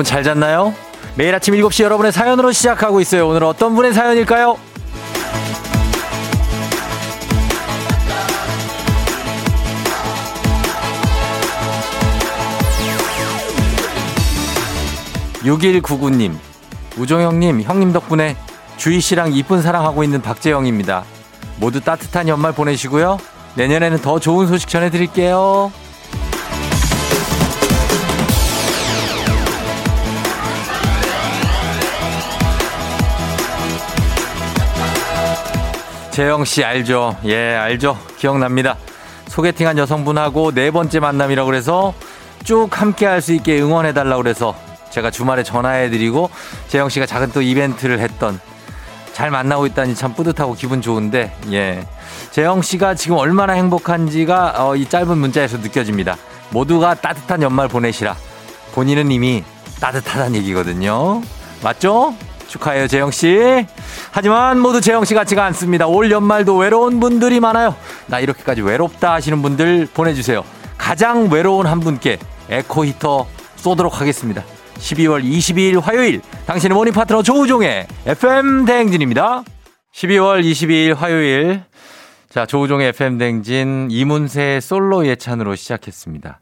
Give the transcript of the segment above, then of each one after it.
여러분 잘 잤나요? 매일 아침 7시 여러분의 사연으로 시작하고 있어요. 오늘 어떤 분의 사연일까요? 6199님, 우종형님, 형님 덕분에 주희 씨랑 이쁜 사랑하고 있는 박재영입니다. 모두 따뜻한 연말 보내시고요. 내년에는 더 좋은 소식 전해드릴게요. 재영 씨 알죠? 예, 알죠. 기억납니다. 소개팅한 여성분하고 네 번째 만남이라고 그래서 쭉 함께 할 수 있게 응원해 달라고 그래서 제가 주말에 전화해 드리고 재영 씨가 작은 또 이벤트를 했던 잘 만나고 있다니 참 뿌듯하고 기분 좋은데 예. 재영 씨가 지금 얼마나 행복한지가 어, 이 짧은 문자에서 느껴집니다. 모두가 따뜻한 연말 보내시라. 본인은 이미 따뜻하다는 얘기거든요. 맞죠? 축하해요, 재영 씨. 하지만 모두 재영 씨 같지가 않습니다. 올 연말도 외로운 분들이 많아요. 나 이렇게까지 외롭다 하시는 분들 보내주세요. 가장 외로운 한 분께 에코 히터 쏘도록 하겠습니다. 12월 22일 화요일 당신의 morning 파트너 조우종의 FM 대행진입니다. 12월 22일 화요일 자 조우종의 FM 대행진 이문세의 솔로 예찬으로 시작했습니다.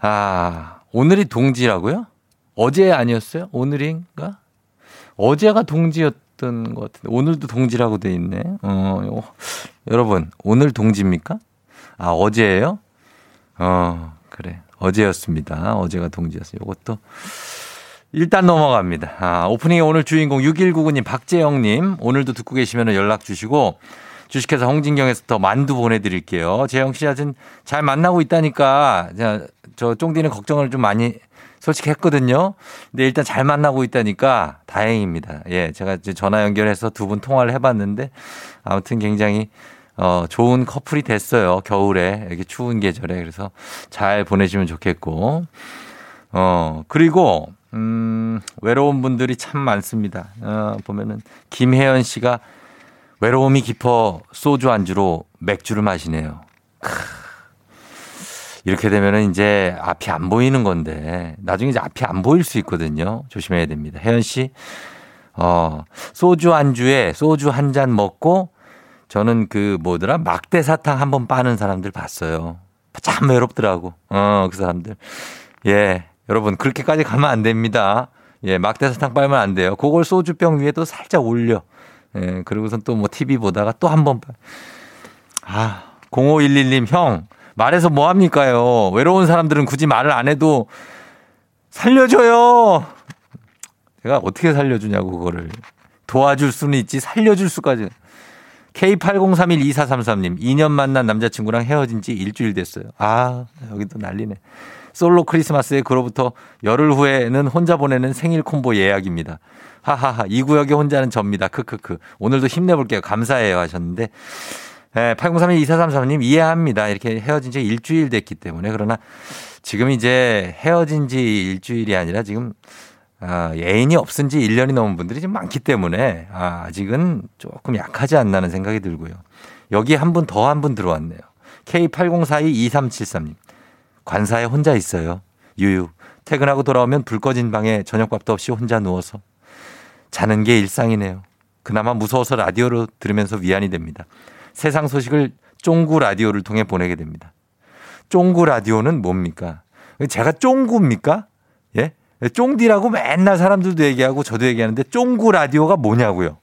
아 오늘이 동지라고요? 어제 아니었어요? 오늘인가? 어제가 동지였던 것 같은데 오늘도 동지라고 돼 있네. 어, 여러분 오늘 동지입니까? 아 어제예요? 어 그래 어제였습니다. 어제가 동지였어요. 이것도 일단 넘어갑니다. 아, 오프닝의 오늘 주인공 6199님 박재영님 오늘도 듣고 계시면 연락 주시고 주식회사 홍진경에서 더 만두 보내드릴게요. 재영 씨 아직 잘 만나고 있다니까 저 쫑디는 걱정을 좀 많이 솔직히 했거든요. 근데 일단 잘 만나고 있다니까 다행입니다. 예, 제가 이제 전화 연결해서 두 분 통화를 해봤는데 아무튼 굉장히 어, 좋은 커플이 됐어요. 겨울에 이렇게 추운 계절에 그래서 잘 보내시면 좋겠고 어 그리고 음 외로운 분들이 참 많습니다. 어, 보면은 김혜연 씨가 외로움이 깊어 소주 안주로 맥주를 마시네요. 크. 이렇게 되면은 이제 앞이 안 보이는 건데 나중에 이제 앞이 안 보일 수 있거든요. 조심해야 됩니다. 혜연 씨, 어, 소주 안주에 소주 한 잔 먹고 저는 그 뭐더라 막대 사탕 한 번 빠는 사람들 봤어요. 참 외롭더라고. 어, 그 사람들. 예, 여러분 그렇게까지 가면 안 됩니다. 예, 막대 사탕 빨면 안 돼요. 그걸 소주병 위에 또 살짝 올려. 예, 그리고선 또 뭐 TV 보다가 또 한번 빨. 아, 0511님 형. 말해서 뭐 합니까요? 외로운 사람들은 굳이 말을 안 해도 살려줘요. 제가 어떻게 살려주냐고 그거를 도와줄 수는 있지 살려줄 수까지. K80312433님 2년 만난 남자친구랑 헤어진 지 일주일 됐어요. 아 여기 또 난리네. 솔로 크리스마스에 그로부터 열흘 후에는 혼자 보내는 생일 콤보 예약입니다. 하하하 이 구역에 혼자는 접니다. 크크크 오늘도 힘내볼게요. 감사해요 하셨는데 네, 8031-2433님 이해합니다. 이렇게 헤어진 지 일주일 됐기 때문에. 그러나 지금 이제 헤어진 지 일주일이 아니라 지금 아, 애인이 없은 지 1년이 넘은 분들이 좀 많기 때문에 아, 아직은 조금 약하지 않나는 생각이 들고요. 여기 한 분 더 한 분 들어왔네요. K8042-2373님. 관사에 혼자 있어요. 유유. 퇴근하고 돌아오면 불 꺼진 방에 저녁밥도 없이 혼자 누워서 자는 게 일상이네요. 그나마 무서워서 라디오로 들으면서 위안이 됩니다. 세상 소식을 쫑구 라디오를 통해 보내게 됩니다. 쫑구 라디오는 뭡니까? 제가 쫑구입니까? 예? 쫑디라고 맨날 사람들도 얘기하고 저도 얘기하는데 쫑구 라디오가 뭐냐고요?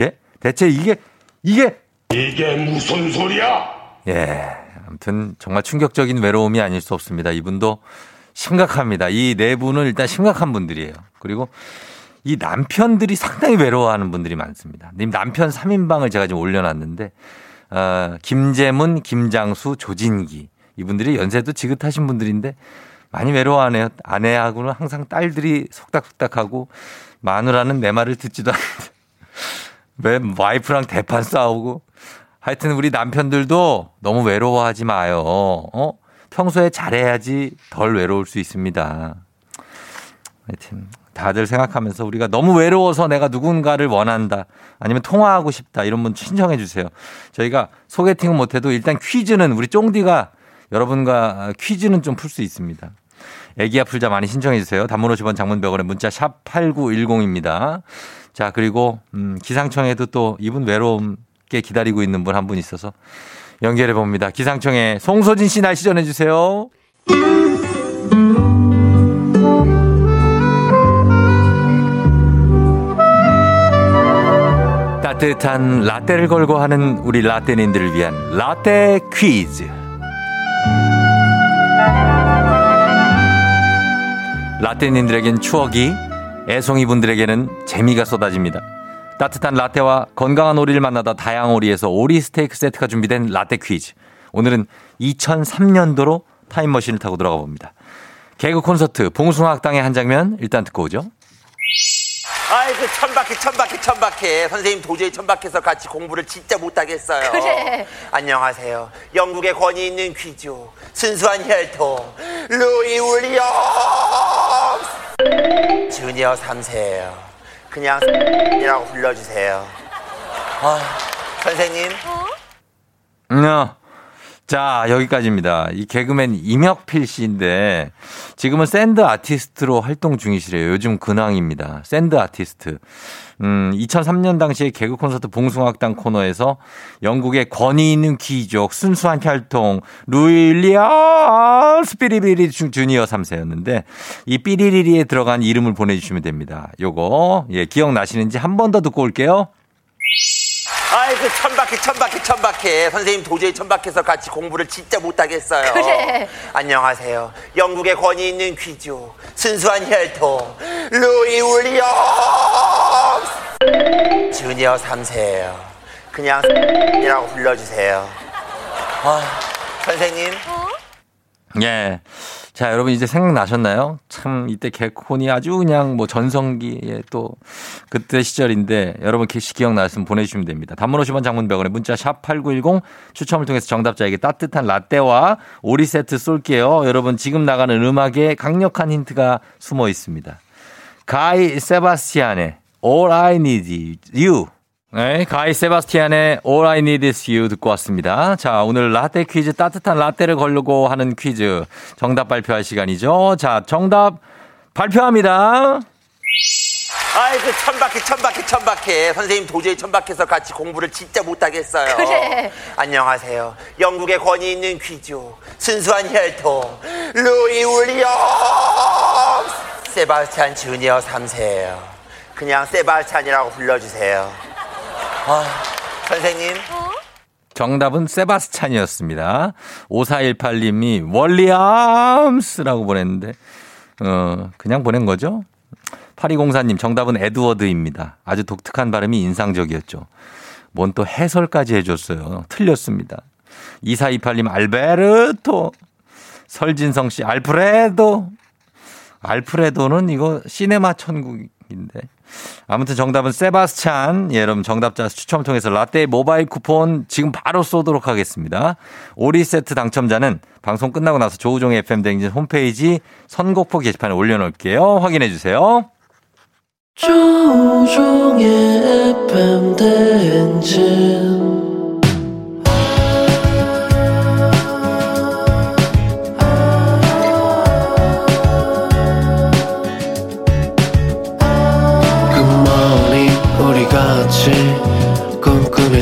예? 대체 이게 이게 이게 무슨 소리야? 예. 아무튼 정말 충격적인 외로움이 아닐 수 없습니다. 이분도 심각합니다. 이 네 분은 일단 심각한 분들이에요. 그리고 이 남편들이 상당히 외로워하는 분들이 많습니다. 님 남편 3인방을 제가 지금 올려놨는데 어, 김재문, 김장수, 조진기 이분들이 연세도 지긋하신 분들인데 많이 외로워하네요. 아내하고는 항상 딸들이 속닥속닥하고 마누라는 내 말을 듣지도 않는데 왜 와이프랑 대판 싸우고 하여튼 우리 남편들도 너무 외로워하지 마요. 어? 평소에 잘해야지 덜 외로울 수 있습니다. 하여튼 다들 생각하면서 우리가 너무 외로워서 내가 누군가를 원한다. 아니면 통화하고 싶다. 이런 분 신청해 주세요. 저희가 소개팅은 못해도 일단 퀴즈는 우리 쫑디가 여러분과 퀴즈는 좀 풀 수 있습니다. 애기야 풀자 많이 신청해 주세요. 단문 50원 장문병원에 문자 샵 8910입니다. 자, 그리고 음, 기상청에도 또 이분 외로움께 기다리고 있는 분한분 있어서 연결해 봅니다. 기상청에 송소진 씨 날씨 전해 주세요. 따뜻한 라떼를 걸고 하는 우리 라떼님들을 위한 라떼 퀴즈. 라떼님들에겐 추억이, 애송이 분들에게는 재미가 쏟아집니다. 따뜻한 라떼와 건강한 오리를 만나다 다양오리에서 오리 스테이크 세트가 준비된 라떼 퀴즈. 오늘은 2003년도로 타임머신을 타고 들어가 봅니다. 개그 콘서트 봉숭아 학당의 한 장면 일단 듣고 오죠. 아이고 천박해 천박해 천박해 선생님 도저히 천박해서 같이 공부를 진짜 못하겠어요. 그래. 안녕하세요. 영국의 권위 있는 귀족 순수한 혈통 루이 윌리엄스. 주니어 3세예요. 그냥 이라고 불러주세요. 아, 선생님. 음, 자, 여기까지입니다. 이 개그맨 임혁필 씨인데 지금은 sand 아티스트로 활동 중이시래요. 요즘 근황입니다. sand 아티스트. 음, 2003년 당시에 개그 콘서트 봉숭아학당 코너에서 영국의 권위 있는 귀족, 순수한 혈통, 루일리아 스피리비리 주니어 3세였는데 이 삐리리리에 들어간 이름을 보내주시면 됩니다. 요거, 예, 기억나시는지 한 번 더 듣고 올게요. 아이고 천박해 천박해 천박해. 선생님 도저히 천박해서 같이 공부를 진짜 못하겠어요. 그래. 안녕하세요. 영국의 권위 있는 귀족 순수한 혈통 루이 윌리엄스. 주니어 3세예요. 그냥 이라고 불러주세요. 아, 선생님. 예. 자, 여러분 이제 생각나셨나요? 참, 이때 개콘이 아주 그냥 뭐 전성기에 또 그때 시절인데 여러분 기- 기억나셨으면 보내주시면 됩니다. 단문 50원 장문병원에 문자 샵 8910 추첨을 통해서 정답자에게 따뜻한 라떼와 오리 세트 쏠게요. 여러분 지금 나가는 음악에 강력한 힌트가 숨어 있습니다. 가이 세바스티안의 All I Need You. 네, 가이 세바스티안의 All I Need Is You 듣고 왔습니다. 자, 오늘 라떼 퀴즈 따뜻한 라떼를 걸고 하는 퀴즈 정답 발표할 시간이죠. 자, 정답 발표합니다. 아이고 천박해 천박해 천박해 선생님 도저히 천박해서 같이 공부를 진짜 못하겠어요 그래. 안녕하세요 영국의 권위 있는 귀족 순수한 혈통 루이 윌리엄스 세바스찬 주니어 3세예요 그냥 세바스찬이라고 불러주세요 아, 선생님 정답은 세바스찬이었습니다. 5418님이 월리암스라고 보냈는데, 어, 그냥 보낸 거죠? 8204님 정답은 에드워드입니다. 아주 독특한 발음이 인상적이었죠. 뭔 또 해설까지 해줬어요. 틀렸습니다. 2428님 알베르토. 설진성 씨 알프레도. 알프레도는 이거 시네마 천국인데. 아무튼 정답은 세바스찬. 예, 여러분 정답자 추첨 통해서 라떼 모바일 쿠폰 지금 바로 쏘도록 하겠습니다. 오리 세트 당첨자는 방송 끝나고 나서 조우종의 FM 댕진 홈페이지 선곡표 게시판에 올려놓을게요. 확인해 주세요. 조종의 FM 대행진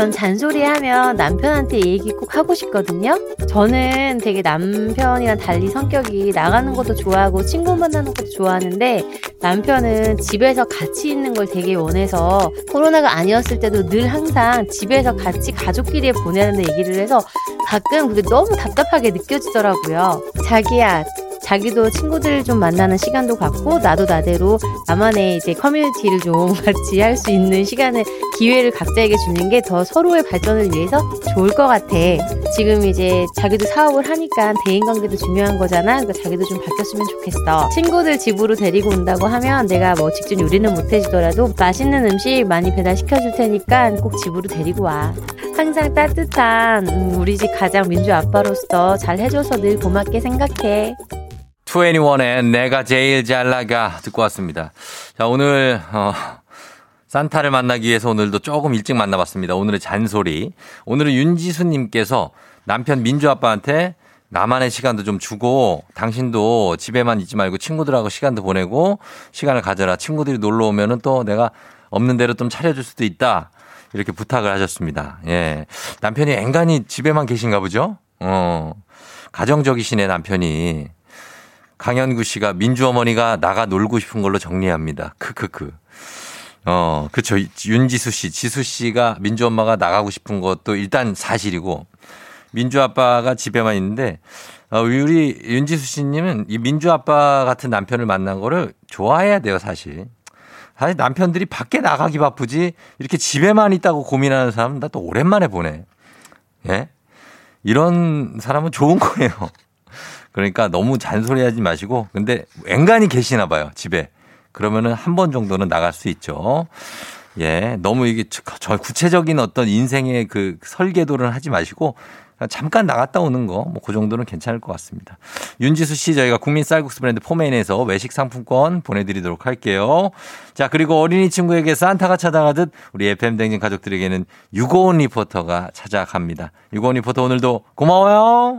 전 잔소리하면 남편한테 얘기 꼭 하고 싶거든요. 저는 되게 남편이랑 달리 성격이 나가는 것도 좋아하고 친구 만나는 것도 좋아하는데 남편은 집에서 같이 있는 걸 되게 원해서 코로나가 아니었을 때도 늘 항상 집에서 같이 가족끼리 보내는 얘기를 해서 가끔 그게 너무 답답하게 느껴지더라고요. 자기야, 자기도 친구들 좀 만나는 시간도 갖고 나도 나대로 나만의 이제 커뮤니티를 좀 같이 할 수 있는 시간을 기회를 각자에게 주는 게 더 서로의 발전을 위해서 좋을 것 같아. 지금 이제 자기도 사업을 하니까 대인 관계도 중요한 거잖아. 그러니까 자기도 좀 바뀌었으면 좋겠어. 친구들 집으로 데리고 온다고 하면 내가 뭐 직접 요리는 못 해주더라도 맛있는 음식 많이 배달시켜 줄 테니까 꼭 집으로 데리고 와. 항상 따뜻한 음, 우리 집 가장 민주 아빠로서 잘 해줘서 늘 고맙게 생각해. 21의 내가 제일 잘 나가 듣고 왔습니다. 자, 오늘, 어, 산타를 만나기 위해서 오늘도 조금 일찍 만나봤습니다. 오늘의 잔소리. 오늘은 윤지수님께서 남편 민주 아빠한테 나만의 시간도 좀 주고 당신도 집에만 있지 말고 친구들하고 시간도 보내고 시간을 가져라. 친구들이 놀러 오면은 또 내가 없는 대로 좀 차려줄 수도 있다. 이렇게 부탁을 하셨습니다. 예. 남편이 앵간히 집에만 계신가 보죠? 어. 가정적이시네, 남편이. 강현구 씨가 민주 어머니가 나가 놀고 싶은 걸로 정리합니다. 크크크. 어, 그쵸. 윤지수 씨, 지수 씨가 민주 엄마가 나가고 싶은 것도 일단 사실이고, 민주 아빠가 집에만 있는데, 어, 우리 윤지수 씨님은 이 민주 아빠 같은 남편을 만난 거를 좋아해야 돼요, 사실. 사실 남편들이 밖에 나가기 바쁘지, 이렇게 집에만 있다고 고민하는 사람은 나또 오랜만에 보네. 예? 이런 사람은 좋은 거예요. 그러니까 너무 잔소리 하지 마시고, 근데 앵간히 계시나 봐요, 집에. 그러면은 한 번 정도는 나갈 수 있죠. 예, 너무 이게 저 구체적인 어떤 인생의 그 설계도를 하지 마시고 잠깐 나갔다 오는 거, 뭐 그 정도는 괜찮을 것 같습니다. 윤지수 씨 저희가 국민 쌀국수 브랜드 포메인에서 외식 상품권 보내드리도록 할게요. 자, 그리고 어린이 친구에게 산타가 찾아가듯 우리 FM 대행진 가족들에게는 유고원 리포터가 찾아갑니다. 유고원 리포터 오늘도 고마워요.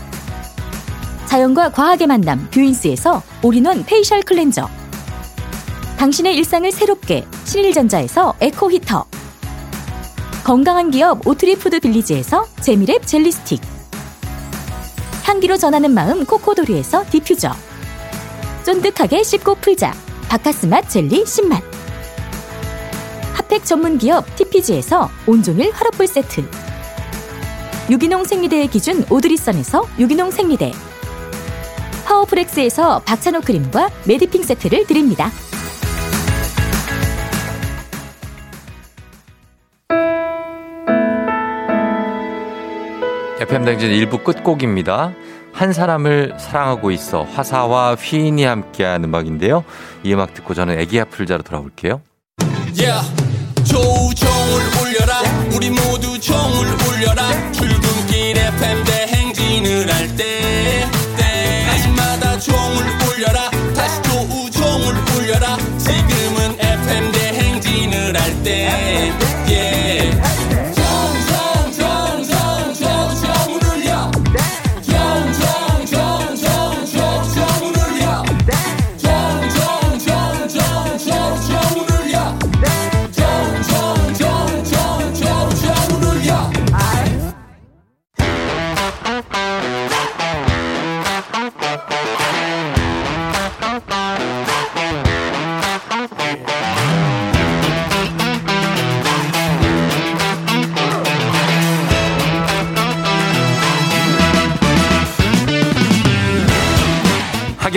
자연과 과학의 만남 뷰인스에서 all-in-one facial cleanser. 당신의 일상을 새롭게 신일전자에서 에코 히터. 건강한 기업 오트리푸드 빌리지에서 재미랩 젤리 스틱. 향기로 전하는 마음 코코도리에서 디퓨저. 쫀득하게 씹고 풀자. 박카스맛 젤리 10맛 핫팩 전문 기업 TPG에서 온종일 화롯불 세트. 유기농 생리대의 기준 오드리선에서 유기농 생리대 파워프렉스에서 박찬호 크림과 메디핑 세트를 드립니다. FM 댕진 1부 끝곡입니다. 한 사람을 사랑하고 있어 화사와 휘인이 함께한 음악인데요. 이 음악 듣고 저는 애기야 풀자로 돌아올게요. Yeah. 조종을 울려라 우리 모두 종을 울려라 출근길 FM 대행진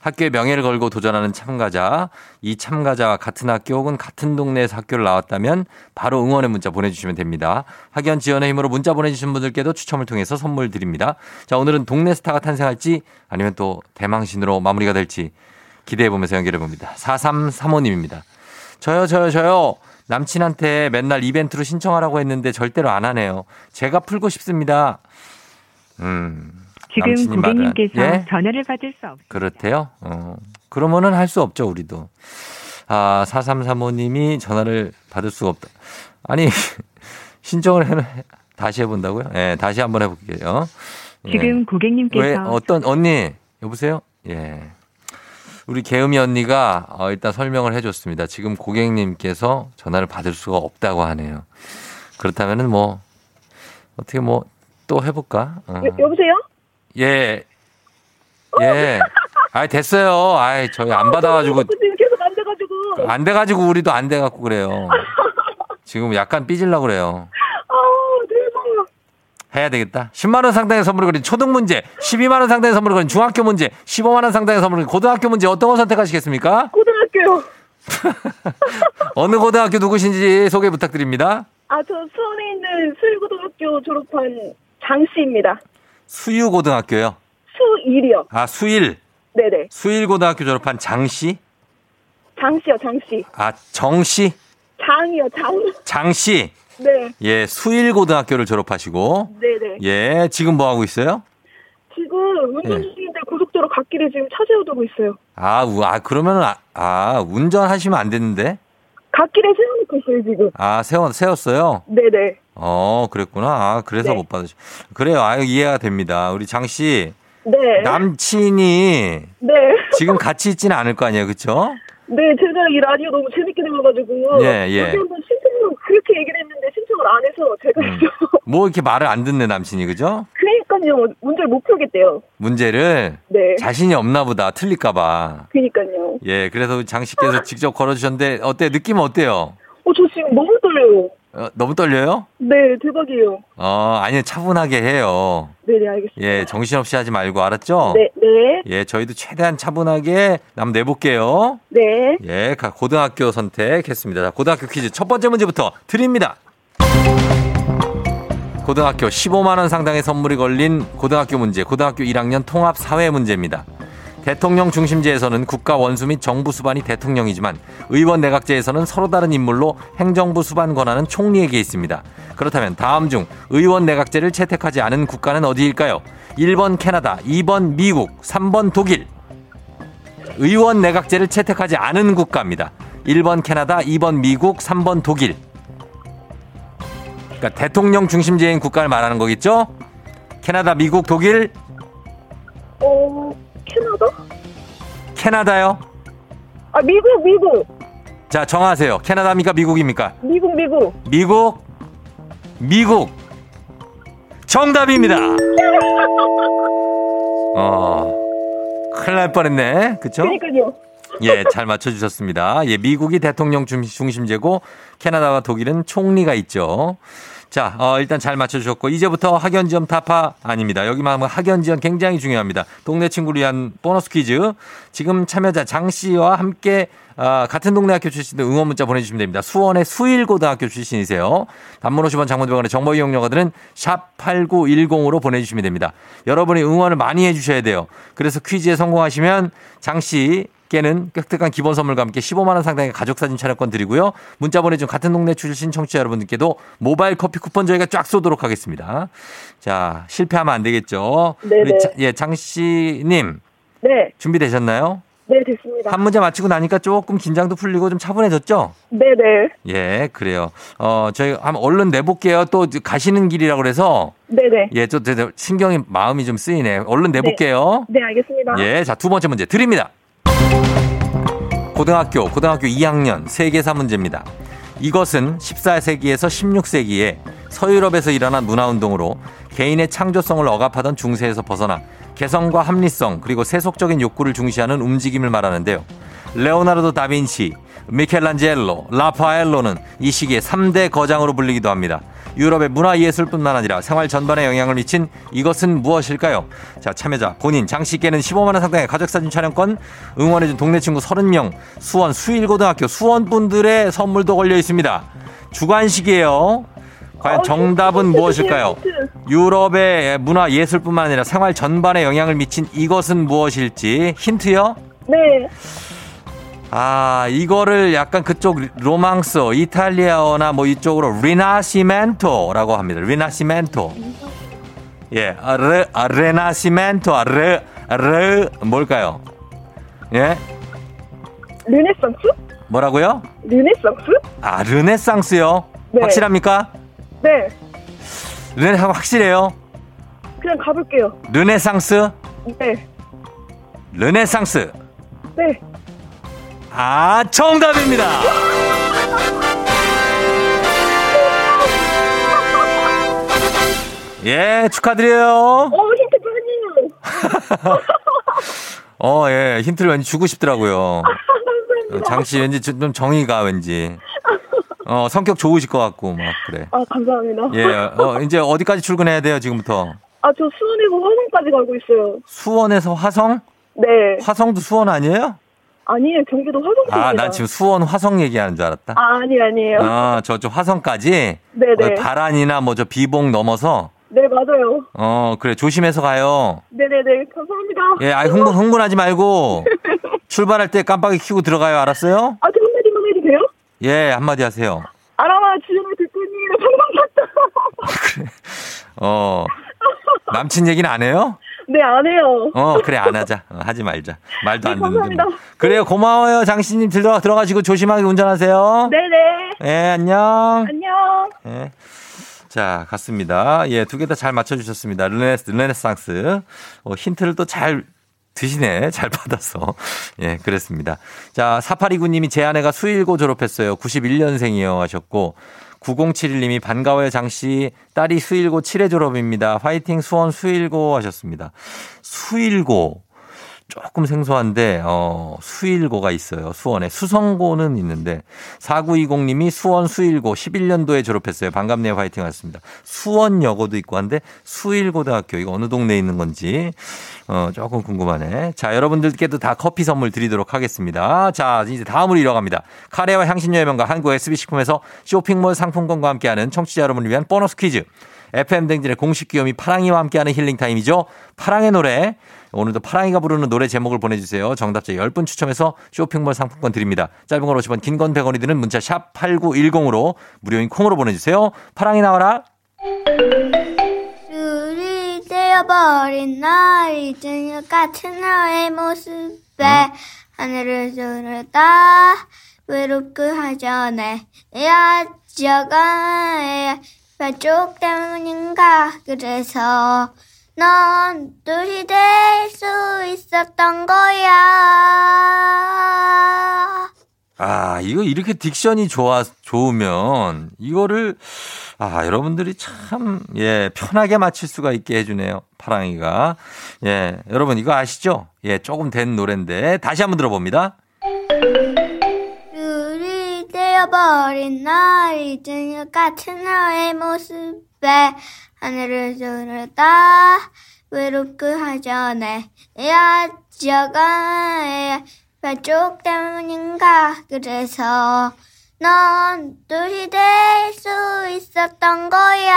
학교의 명예를 걸고 도전하는 참가자. 이 참가자와 같은 학교 혹은 같은 동네에서 학교를 나왔다면 바로 응원의 문자 보내주시면 됩니다. 학연 지연의 힘으로 문자 보내주신 분들께도 추첨을 통해서 선물 드립니다. 자, 오늘은 동네 스타가 탄생할지 아니면 또 대망신으로 마무리가 될지 기대해보면서 연결해봅니다. 4335님입니다. 저요, 저요, 저요. 남친한테 맨날 이벤트로 신청하라고 했는데 절대로 안 하네요. 제가 풀고 싶습니다. 음. 지금 고객님께서 예? 전화를 받을 수 없. 그렇대요. 어. 그러면은 할 수 없죠, 우리도. 아, 4335님이 전화를 받을 수가 없다. 아니, 신청을 해, 다시 해본다고요? 예, 다시 한번 해볼게요. 예. 지금 고객님께서 왜, 어떤, 언니, 여보세요? 예. 우리 개음이 언니가 어, 일단 설명을 해줬습니다. 지금 고객님께서 전화를 받을 수가 없다고 하네요. 그렇다면은 뭐, 어떻게 뭐, 또 해볼까? 어. 여 보세요? 예. 예. 아이, 됐어요. 아이, 저희 안 받아가지고, 계속 안 돼가지고. 안 돼가지고 우리도 안 돼갖고 그래요. 지금 약간 삐질라 그래요. 아 대박. 해야 되겠다. 10만원 상당의 선물을 거린 초등 문제, 12만원 상당의 선물을 거린 중학교 문제, 15만원 상당의 선물을 거린 고등학교 문제 어떤 거 선택하시겠습니까? 고등학교요. 어느 고등학교 누구신지 소개 부탁드립니다. 아 저 수원에 있는 수일고등학교 졸업한 장씨입니다. 수유고등학교요. 수일이요. 아, 수일. 네네. 수일고등학교 졸업한 장씨? 장씨요 장씨. 아, 정씨? 장이요 장. 장씨? 네. 예, 수일고등학교를 졸업하시고, 네네. 예, 지금 뭐 하고 있어요? 지금 운전 예. 중인데 고속도로 갓길에 지금 차 세워두고 있어요. 아, 우- 아, 그러면은, 아, 아, 운전하시면 안 되는데? 갓길에 세워놓고 있어요 지금. 아, 세워, 세웠어요? 네네. 어, 그랬구나. 아, 그래서 네. 못 받으시. 그래요. 아유, 이해가 됩니다. 우리 장 씨, 네. 남친이 네. 지금 같이 있지는 않을 거 아니에요. 그쵸? 네, 제가 이 라디오 너무 재밌게 들어가지고 예, 예. 한번 그렇게 얘기를 했는데 신청을 안 해서 제가 음. 뭐 이렇게 말을 안 듣는 남친이, 그죠? 그러니까요 문제를 못 풀겠대요. 문제를 네, 자신이 없나 보다. 틀릴까 봐. 그러니까요. 예, 그래서 우리 장씨께서 직접 걸어 주셨는데, 어때? 느낌은 어때요? 어, 저 지금 너무 떨려요. 어, 너무 떨려요? 네, 대박이에요. 어, 아니, 차분하게 해요. 네, 네, 알겠습니다. 예, 정신없이 하지 말고, 알았죠? 네, 네, 예, 저희도 최대한 차분하게 한번 내볼게요. 네. 예, 가- 고등학교 선택했습니다. 자, 고등학교 퀴즈 첫 번째 문제부터 드립니다. 고등학교 15만원 상당의 선물이 걸린 고등학교 문제, 고등학교 1학년 통합 사회 문제입니다. 대통령 중심제에서는 국가 원수 및 정부 수반이 대통령이지만 의원 내각제에서는 서로 다른 인물로 행정부 수반 권한은 총리에게 있습니다. 그렇다면 다음 중 의원 내각제를 채택하지 않은 국가는 어디일까요? 1번 캐나다, 2번 미국, 3번 독일. 의원 내각제를 채택하지 않은 국가입니다. 1번 캐나다, 2번 미국, 3번 독일. 그러니까 대통령 중심제인 국가를 말하는 거겠죠? 캐나다, 미국, 독일, 어, 캐나다? 캐나다요. 아, 미국, 미국, 자, 정하세요. 캐나다입니까? 미국입니까? 미국, 미국. 미국, 미국. 정답입니다. 어, 큰일 날 뻔했네. 그쵸? 그러니까요. 예, 잘 맞춰주셨습니다. 예, 미국이 대통령 중- 중심제고 캐나다와 독일은 총리가 있죠. 자, 어, 일단 잘 맞춰주셨고 이제부터 학연지원 타파 아닙니다. 여기만 학연지원 굉장히 중요합니다. 동네 친구를 위한 보너스 퀴즈. 지금 참여자 장 씨와 함께 아, 같은 동네 학교 출신들 응원 문자 보내주시면 됩니다. 수원의 수일고등학교 출신이세요. 단문 50원 장문대방원의 정보 이용료가들은 샵 8910으로 보내주시면 됩니다. 여러분이 응원을 많이 해주셔야 돼요. 그래서 퀴즈에 성공하시면 장씨 께는 획득한 기본 선물과 함께 15만 원 상당의 가족 사진 촬영권 드리고요. 문자 보내준 같은 동네 출신 청취자 여러분들께도 모바일 커피 쿠폰 저희가 쫙 쏘도록 하겠습니다. 자, 실패하면 안 되겠죠. 네네. 우리 자- 예, 장 씨님 네, 준비되셨나요? 네, 됐습니다. 한 문제 맞히고 나니까 조금 긴장도 풀리고 좀 차분해졌죠? 네, 네, 예, 그래요. 어, 저희 한번 얼른 내볼게요. 또 가시는 길이라 그래서 네, 네. 예, 좀 신경이 마음이 좀 쓰이네. 얼른 내볼게요. 네, 알겠습니다. 예, 자, 두 번째 문제 드립니다. 고등학교, 고등학교 2학년 세계사 문제입니다. 이것은 14세기에서 16세기에 서유럽에서 일어난 문화운동으로 개인의 창조성을 억압하던 중세에서 벗어나 개성과 합리성 그리고 세속적인 욕구를 중시하는 움직임을 말하는데요. 레오나르도 다빈치, 미켈란젤로, 라파엘로는 이 시기에 3대 거장으로 불리기도 합니다. 유럽의 문화예술뿐만 아니라 생활 전반에 영향을 미친 이것은 무엇일까요? 자, 참여자 본인 장씨께는 15만원 상당의 가족사진 촬영권, 응원해준 동네 친구 30명, 수원 수일고등학교 수원분들의 선물도 걸려 있습니다. 주관식이에요. 과연 정답은 무엇일까요? 유럽의 문화 예술뿐만 아니라 생활 전반에 영향을 미친 이것은 무엇일지 힌트요? 네. 아, 이거를 약간 그쪽 로망스, 이탈리아어나 뭐 이쪽으로 rinascimento라고 합니다. rinascimento. 예, 아, 레, 아, rinascimento, 아, 레, 레, 뭘까요? 예? 르네상스? 뭐라고요? 르네상스? 아, 르네상스요? 네. 확실합니까? 네. 르네, 확실해요? 그냥 가볼게요. 르네상스? 네. 르네상스. 네. 아, 정답입니다. 예, 축하드려요. 어, 힌트 많이요. 어, 예, 힌트를 왠지 주고 싶더라고요. 감사합니다. 장씨 왠지 좀 정의가 왠지. 어, 성격 좋으실 것 같고, 막, 그래. 아, 감사합니다. 예, 어, 이제 어디까지 출근해야 돼요, 지금부터? 아, 저 수원에서 화성까지 가고 있어요. 수원에서 화성? 네. 화성도 수원 아니에요? 아니에요. 경기도 화성 쪽이에요. 아, 난 지금 수원 화성 얘기하는 줄 알았다. 아, 아니, 아니에요. 아, 저쪽 화성까지? 네네. 어, 다란이나 뭐 저 비봉 넘어서? 네, 맞아요. 어, 그래, 조심해서 가요. 네 네 네. 감사합니다. 예, 아 흥분, 흥분하지 말고, 출발할 때 깜빡이 켜고 들어가요, 알았어요? 아, 저 한마디만 해도 돼요? 예, 한마디 하세요. 아라마 주연을 듣고 있니? 방방 봤다. 어, 남친 얘기는 안 해요? 네, 안 해요. 어, 그래, 안 하자. 어, 하지 말자. 말도 안 네, 듣는데. 뭐. 감사합니다. 그래요, 고마워요, 장씨님. 들어가, 들어가시고 조심하게 운전하세요. 네네. 예, 안녕. 안녕. 예. 자, 갔습니다. 예, 두 개 다 잘 맞춰주셨습니다. 르네스, 르네상스. 어, 힌트를 또 잘 드시네. 잘 받아서. 예, 그랬습니다. 자, 4829님이 제 아내가 수일고 졸업했어요. 91년생이요. 하셨고. 9071님이 반가워요, 장씨. 딸이 수일고 7회 졸업입니다. 화이팅 수원 수일고 하셨습니다. 수일고. 조금 생소한데, 어, 수일고가 있어요. 수원에. 수성고는 있는데, 4920님이 수원 수일고 11년도에 졸업했어요. 반갑네요. 화이팅 하셨습니다. 수원여고도 있고 한데, 수일고등학교, 이거 어느 동네에 있는 건지, 어, 조금 궁금하네. 자, 여러분들께도 다 커피 선물 드리도록 하겠습니다. 자, 이제 다음으로 이어갑니다. 카레와 향신료의 명가 한국 SB식품에서 쇼핑몰 상품권과 함께하는 청취자 여러분을 위한 보너스 퀴즈. FM댕진의 공식 귀요미 파랑이와 함께하는 힐링타임이죠. 파랑의 노래. 오늘도 파랑이가 부르는 노래 제목을 보내주세요. 정답자 10분 추첨해서 쇼핑몰 상품권 드립니다. 짧은 걸 50원, 긴 건 100원이 드는 문자 샵 8910으로 무료인 콩으로 보내주세요. 파랑이 나와라. 술이 되어버린 날 잊은 것 같은 너의 모습에 하늘을 뚫었다 외롭고 하전에 여자가 별쪽 때문인가 그래서 넌 둘이 될 수 있었던 거야 아, 이거 이렇게 딕션이 좋아, 좋으면 이거를 아, 여러분들이 참, 예, 편하게 맞힐 수가 있게 해주네요. 파랑이가. 예, 여러분 이거 아시죠? 예, 조금 된 노래인데 다시 한번 들어봅니다. 술이 되어버린 날것 같은 너의 모습에 하늘을 뚫었다 외롭고 하전에 여자가 별쪽 때문인가 그래서 넌 둘이 될 수 있었던 거야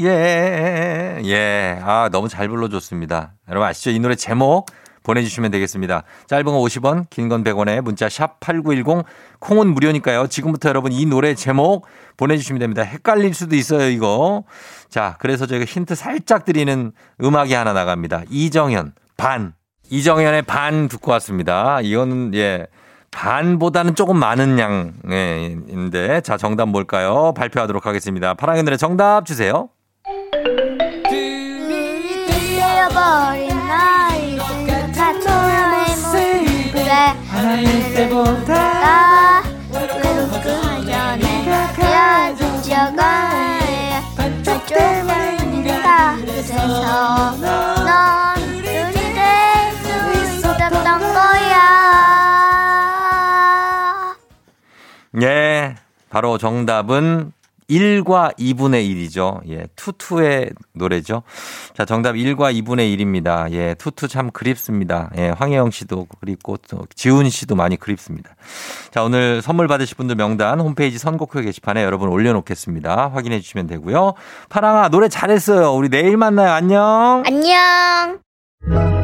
예, 예. 아, 너무 잘 불러줬습니다. 여러분 아시죠? 이 노래 제목 보내주시면 되겠습니다. 짧은 거 50원, 긴 건 100원에 문자 샵 8910, 콩은 무료니까요. 지금부터 여러분 이 노래 제목 보내주시면 됩니다. 헷갈릴 수도 있어요, 이거. 자, 그래서 저희가 힌트 살짝 드리는 음악이 하나 나갑니다. 이정현, 반. 이정현의 반 듣고 왔습니다. 이거는, 예. 반보다는 조금 많은 양인데, 자, 정답 뭘까요? 발표하도록 하겠습니다. 파랑의 노래 정답 주세요. 너의 모습에 하나님 때보다 그하여 내가 가져가 반짝 때문인가 그래서 예 바로 정답은 1과 2분의 1이죠. 예, 투투의 노래죠. 자, 정답 1과 2분의 1입니다. 예, 투투 참 그립습니다. 예, 황혜영 씨도 그립고, 또 지훈 씨도 많이 그립습니다. 자, 오늘 선물 받으실 분들 명단 홈페이지 선곡표 게시판에 여러분 올려놓겠습니다. 확인해 주시면 되고요. 파랑아, 노래 잘했어요. 우리 내일 만나요. 안녕. 안녕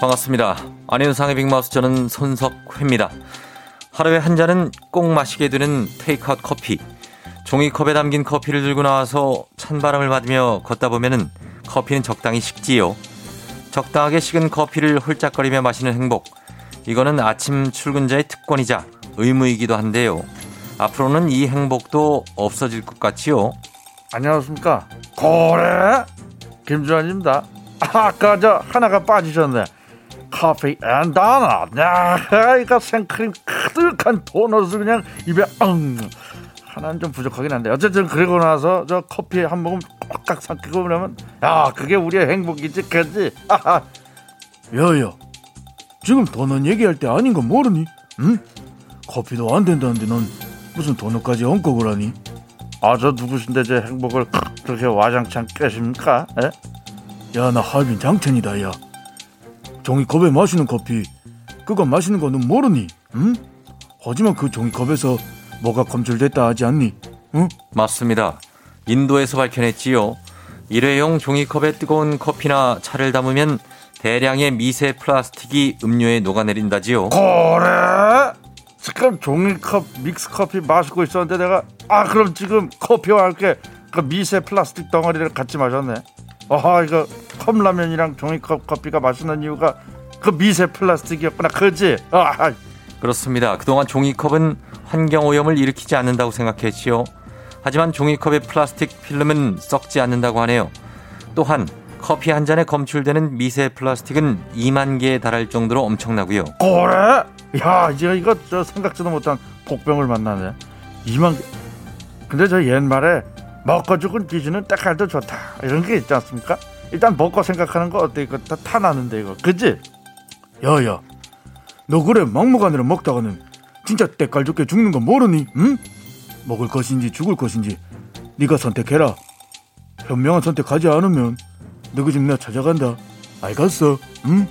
반갑습니다. 안윤상의 빅마우스 저는 손석회입니다. 하루에 한 잔은 꼭 마시게 되는 테이크아웃 커피. 종이컵에 담긴 커피를 들고 나와서 찬바람을 맞으며 걷다 보면은 커피는 적당히 식지요. 적당하게 식은 커피를 홀짝거리며 마시는 행복. 이거는 아침 출근자의 특권이자 의무이기도 한데요. 앞으로는 이 행복도 없어질 것 같지요. 안녕하십니까 고래 김주환입니다 아까 저 하나가 빠지셨네 커피 and 도넛 야 이거 생크림 가득한 도넛을 그냥 입에 엉 하나는 좀 부족하긴 한데. 어쨌든 그러고 나서 저 커피 한 모금 꽉꽉 삼키고 그러면 야 그게 우리의 행복이지 그지? 여여 지금 도넛 얘기할 때 아닌 거 모르니? 응? 커피도 안 된다는데 넌 무슨 도넛까지 얹고 그러니? 아 저 누구신데 제 행복을 그렇게 와장창 깨십니까? 야나 하빈 장첸이다 야 종이컵에 마시는 커피 그거 마시는 거는 모르니? 응? 하지만 그 종이컵에서 뭐가 검출됐다 하지 않니? 응? 맞습니다. 인도에서 밝혀냈지요. 일회용 종이컵에 뜨거운 커피나 차를 담으면 대량의 미세 플라스틱이 음료에 녹아내린다지요. 그래? 지금 종이컵 믹스 커피 마시고 있었는데 내가 아 그럼 지금 커피와 함께 그 미세 플라스틱 덩어리를 같이 마셨네. 아 이거 컵라면이랑 종이컵 커피가 맛있는 이유가 그 미세 플라스틱이었구나. 그지? 아, 그렇습니다. 그동안 종이컵은 환경오염을 일으키지 않는다고 생각했지요. 하지만 종이컵의 플라스틱 필름은 썩지 않는다고 하네요. 또한 커피 한 잔에 검출되는 미세 플라스틱은 2만 개에 달할 정도로 엄청나고요. 그래? 야 이제 이거 저 생각지도 못한 복병을 만나네. 이만 근데 저 옛말에 먹고 죽은 기준은 때깔도 좋다 이런 게 있지 않습니까? 일단 먹고 생각하는 거 어때 이거 다 타나는데 이거 그지? 야야 너 그래 막무가내로 먹다가는 진짜 때깔 좋게 죽는 거 모르니? 응? 먹을 것인지 죽을 것인지 네가 선택해라 현명한 선택하지 않으면 너그 집 내가 찾아간다 알겠어? 응?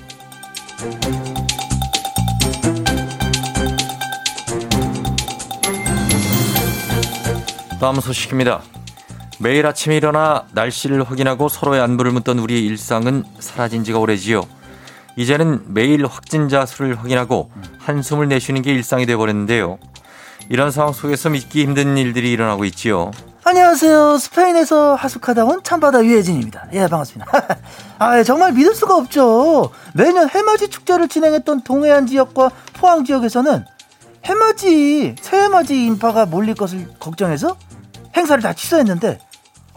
다음 소식입니다. 매일 아침에 일어나 날씨를 확인하고 서로의 안부를 묻던 우리의 일상은 사라진 지가 오래지요. 이제는 매일 확진자 수를 확인하고 한숨을 내쉬는 게 일상이 돼버렸는데요. 이런 상황 속에서 믿기 힘든 일들이 일어나고 있지요. 안녕하세요. 스페인에서 하숙하다 온 참바다 유혜진입니다. 예, 반갑습니다. 아, 정말 믿을 수가 없죠. 매년 해맞이 축제를 진행했던 동해안 지역과 포항 지역에서는 해맞이, 새해맞이 인파가 몰릴 것을 걱정해서 행사를 다 취소했는데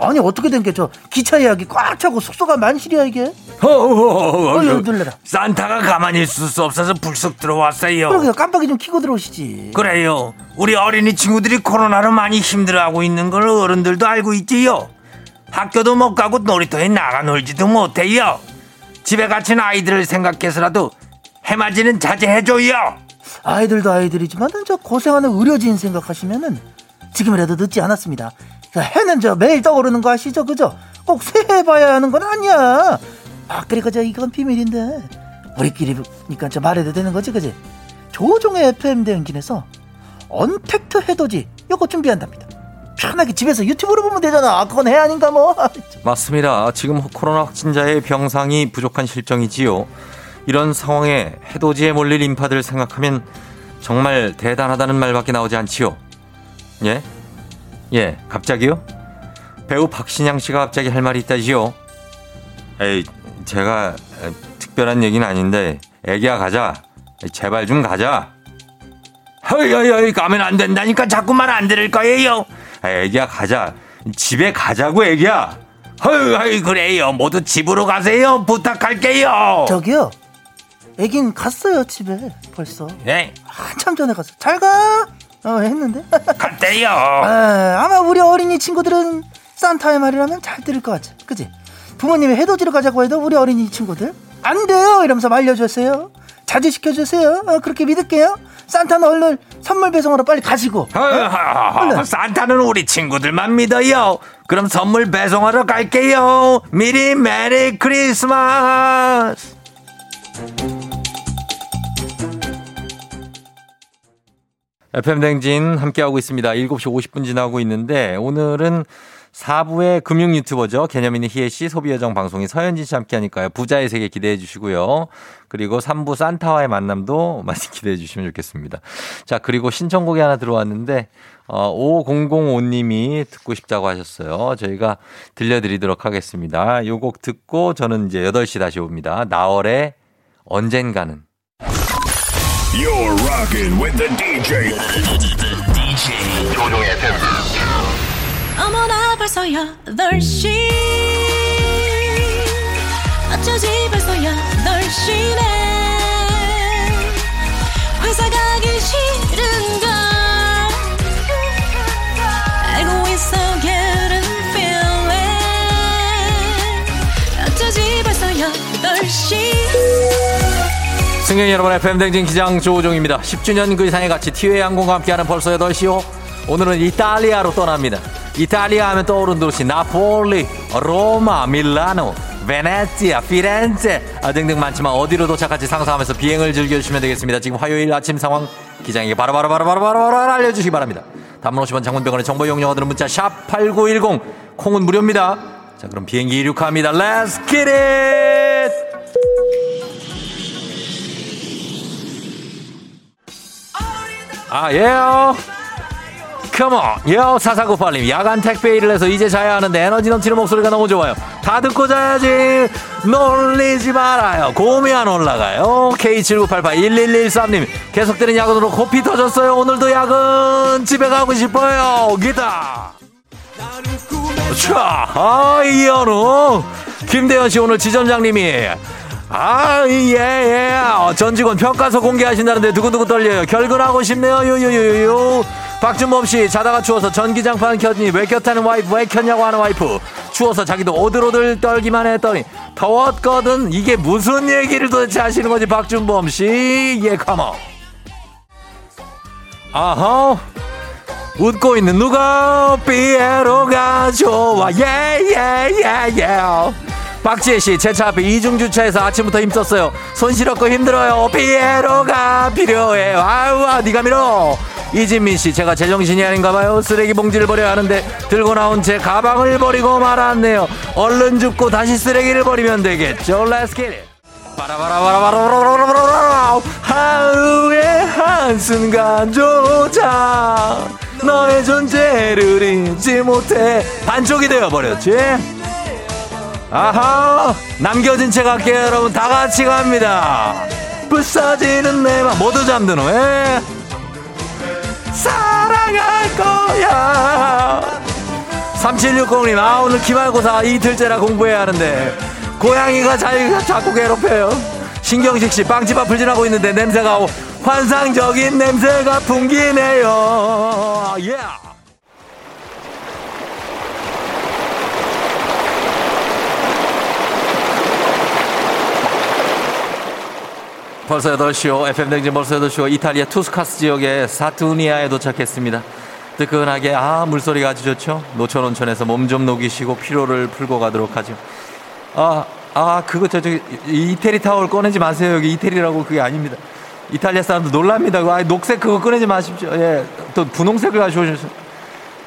아니 어떻게 된 게 저 기차 예약이 꽉 차고 숙소가 만실이야 이게 어휴, 놀래라. 산타가 가만히 있을 수 없어서 불쑥 들어왔어요. 그러게요 깜빡이 좀 켜고 들어오시지 그래요. 우리 어린이 친구들이 코로나로 많이 힘들어하고 있는 걸 어른들도 알고 있지요. 학교도 못 가고 놀이터에 나가 놀지도 못해요. 집에 갇힌 아이들을 생각해서라도 해맞이는 자제해줘요. 아이들도 아이들이지만 저 고생하는 의료진 생각하시면은 지금이라도 늦지 않았습니다 자, 해는 저 매일 떠오르는 거 아시죠 그죠 꼭 새해 봐야 하는 건 아니야 아 그리고 저 이건 비밀인데 우리끼리니까 저 말해도 되는 거지 그지 조종의 FM 대행진에서 언택트 해돋이 요거 준비한답니다 편하게 집에서 유튜브로 보면 되잖아. 그건 해 아닌가 뭐. 맞습니다. 지금 코로나 확진자의 병상이 부족한 실정이지요. 이런 상황에 해돋이에 몰릴 인파들 생각하면 정말 대단하다는 말밖에 나오지 않지요. 예? 예, 갑자기요? 배우 박신양 씨가 갑자기 할 말이 있다지요. 에이, 제가 에, 특별한 얘기는 아닌데 애기야 가자. 제발 좀 가자. 허이 허이 허이 가면 안 된다니까 자꾸만 안 들을 거예요. 에이, 애기야 가자. 집에 가자고 애기야. 허이 허이 그래요. 모두 집으로 가세요. 부탁할게요. 저기요. 애긴 갔어요 집에 벌써. 예, 한참 전에 갔어. 잘 가. 어 했는데. 갔대요. 아, 아마 우리 어린이 친구들은 산타의 말이라면 잘 들을 것 같지. 그지? 부모님이 해돋이를 가자고 해도 우리 어린이 친구들 안 돼요 이러면서 말려주세요. 자주 시켜주세요. 어, 그렇게 믿을게요. 산타는 얼른 선물 배송하러 빨리 가시고. 허허허, 산타는 우리 친구들만 믿어요. 그럼 선물 배송하러 갈게요. 미리 메리 크리스마스. FM 댕진 함께하고 있습니다. 7시 50분 지나고 있는데 오늘은 4부의 금융 유튜버죠. 개념 있는 희애 씨, 소비여정 방송인 서현진 씨 함께 하니까요. 부자의 세계 기대해 주시고요. 그리고 3부 산타와의 만남도 많이 기대해 주시면 좋겠습니다. 자, 그리고 신청곡이 하나 들어왔는데, 어, 5005님이 듣고 싶다고 하셨어요. 저희가 들려드리도록 하겠습니다. 요 곡 듣고 저는 이제 8시 다시 옵니다. 나월의 언젠가는. You're rocking with the DJ. DJ 조종의 팬. 어머나 벌써 8시 어쩌지 벌써 8시네 회사 가기 싫은걸 알고 있어 getting feeling 어쩌지 벌써 8시 승객 여러분, FM 댕진 기장 조우종입니다. 10주년 그 이상의 가치 티웨이 항공과 함께하는 벌써 8시요. 오늘은 이탈리아로 떠납니다. 이탈리아 하면 떠오른 도시 나폴리, 로마, 밀라노, 베네치아, 피렌체 아, 등등 많지만 어디로 도착할지 상상하면서 비행을 즐겨주시면 되겠습니다. 지금 화요일 아침 상황 기장에게 바로 바로바로 바로바로 알려주시기 바랍니다. 단문 50원 장문병원의 정보 이용료들은 문자 샵 8910 콩은 무료입니다. 자 그럼 비행기 이륙합니다. Let's! 아, 예요. 컴온. 요, 4498님. 야간 택배 일을 해서 이제 자야 하는데 에너지 넘치는 목소리가 너무 좋아요. 다 듣고 자야지. 놀리지 말아요. 곰이 안 올라가요. K79881113님. 계속 되는 야근으로 코피 터졌어요. 오늘도 야근. 집에 가고 싶어요. 기타. 자, 아, 이현우. 김대현 씨 오늘 지점장님이 아, 예, 예. 어, 전 직원 평가서 공개하신다는데 두고두고 떨려요. 결근하고 싶네요. 요요요요. 박준범 씨 자다가 추워서 전기장판 켰니 왜 켰다는 와이프 왜 켰냐고 하는 와이프 추워서 자기도 오들오들 떨기만 했더니 더웠거든 이게 무슨 얘기를 도대체 하시는 거지 박준범 씨 예 컴온 아하 웃고 있는 누가 피에로가 좋아 예 예 예 예 박지혜 씨, 제 차 앞에 이중주차해서 아침부터 힘썼어요. 손 시렵고 힘들어요. 피에로가 필요해. 아우, 아, 니가 밀어. 이진민 씨, 제가 제정신이 아닌가 봐요. 쓰레기 봉지를 버려야 하는데 들고 나온 제 가방을 버리고 말았네요. 얼른 줍고 다시 쓰레기를 버리면 되겠죠. Let's get it. 바라바라바라바라바라바라바라 하루의 한순간조차 너의 존재를 잊지 못해 반쪽이 되어버렸지 아하 남겨진 채 갈게요 여러분. 다 같이 갑니다. 부서지는 내 맘 모두 잠든 후에 사랑할 거야. 3760님 아 오늘 기말고사 이틀째라 공부해야 하는데. 고양이가 자, 자꾸 괴롭혀요. 신경식 씨 빵집 앞을 지나고 있는데 냄새가 환상적인 냄새가 풍기네요. 예. yeah. 벌써 8시요. FM댕진 벌써 8시요. 이탈리아 투스카스 지역의 사투니아에 도착했습니다. 뜨끈하게, 아, 물소리가 아주 좋죠? 노천 온천에서 몸 좀 녹이시고 피로를 풀고 가도록 하죠. 아, 아, 그거 저, 저, 이태리 타월 꺼내지 마세요. 여기 이태리라고 그게 아닙니다. 이탈리아 사람들 놀랍니다. 아, 녹색 그거 꺼내지 마십시오. 예. 또 분홍색을 가져오셨어요.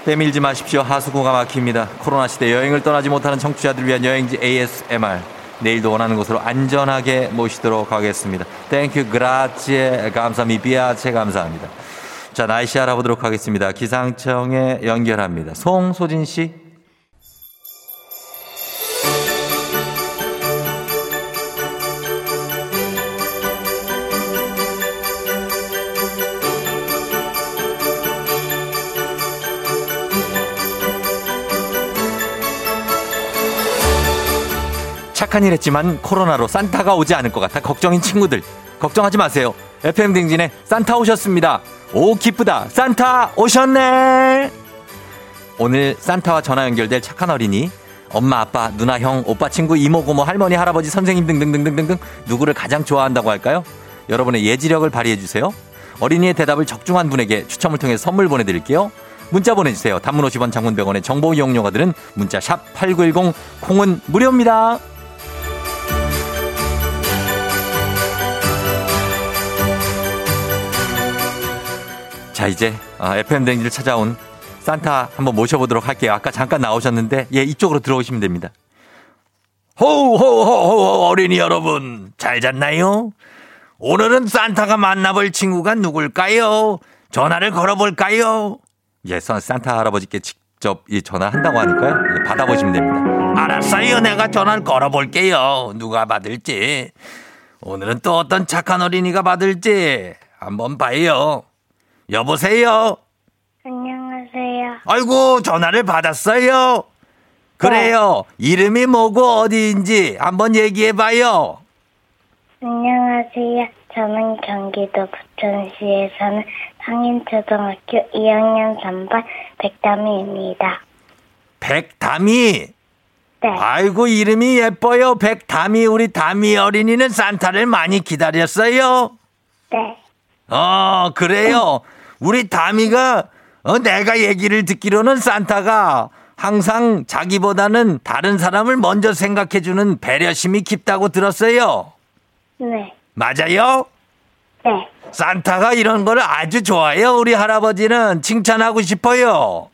빼밀지 마십시오. 하수구가 막힙니다. 코로나 시대 여행을 떠나지 못하는 청취자들 위한 여행지 ASMR. 내일도 원하는 곳으로 안전하게 모시도록 하겠습니다. Thank you grazie 감사 mi piace 감사합니다. 자 날씨 알아보도록 하겠습니다. 기상청에 연결합니다. 송소진 씨. 착한 일 했지만 코로나로 산타가 오지 않을 것 같아 걱정인 친구들 걱정하지 마세요. FM 댕진에 산타 오셨습니다. 오 기쁘다 산타 오셨네. 오늘 산타와 전화 연결될 착한 어린이 엄마 아빠 누나 형 오빠 친구 이모 고모 할머니 할아버지 선생님 등등등등등등 누구를 가장 좋아한다고 할까요? 여러분의 예지력을 발휘해 주세요. 어린이의 대답을 적중한 분에게 추첨을 통해 선물 보내드릴게요. 문자 보내주세요. 단문 50원 장문 100원의 정보 이용료가 들은 문자 샵 8910 콩은 무료입니다. 자 이제 FM 대행진을 찾아온 산타 한번 모셔보도록 할게요. 아까 잠깐 나오셨는데 예 이쪽으로 들어오시면 됩니다. 호호호호 어린이 여러분 잘 잤나요? 오늘은 산타가 만나볼 친구가 누굴까요? 전화를 걸어볼까요? 예, 산- 산타 할아버지께 직접 이 전화한다고 하니까요. 예, 받아보시면 됩니다. 알았어요. 내가 전화를 걸어볼게요. 누가 받을지. 오늘은 또 어떤 착한 어린이가 받을지 한번 봐요. 여보세요? 안녕하세요. 아이고, 전화를 받았어요. 그래요. 이름이 뭐고 어디인지 한번 얘기해 봐요. 안녕하세요. 저는 경기도 부천시에 사는 상인초등학교 2학년 3반 백담이입니다. 백담이. 네. 아이고, 이름이 예뻐요. 백담이. 우리 담이 어린이는 산타를 많이 기다렸어요. 네. 어, 그래요. 우리 담이가, 어, 내가 얘기를 듣기로는 산타가 항상 자기보다는 다른 사람을 먼저 생각해주는 배려심이 깊다고 들었어요. 네. 맞아요? 네. 산타가 이런 걸 아주 좋아해요. 우리 할아버지는 칭찬하고 싶어요.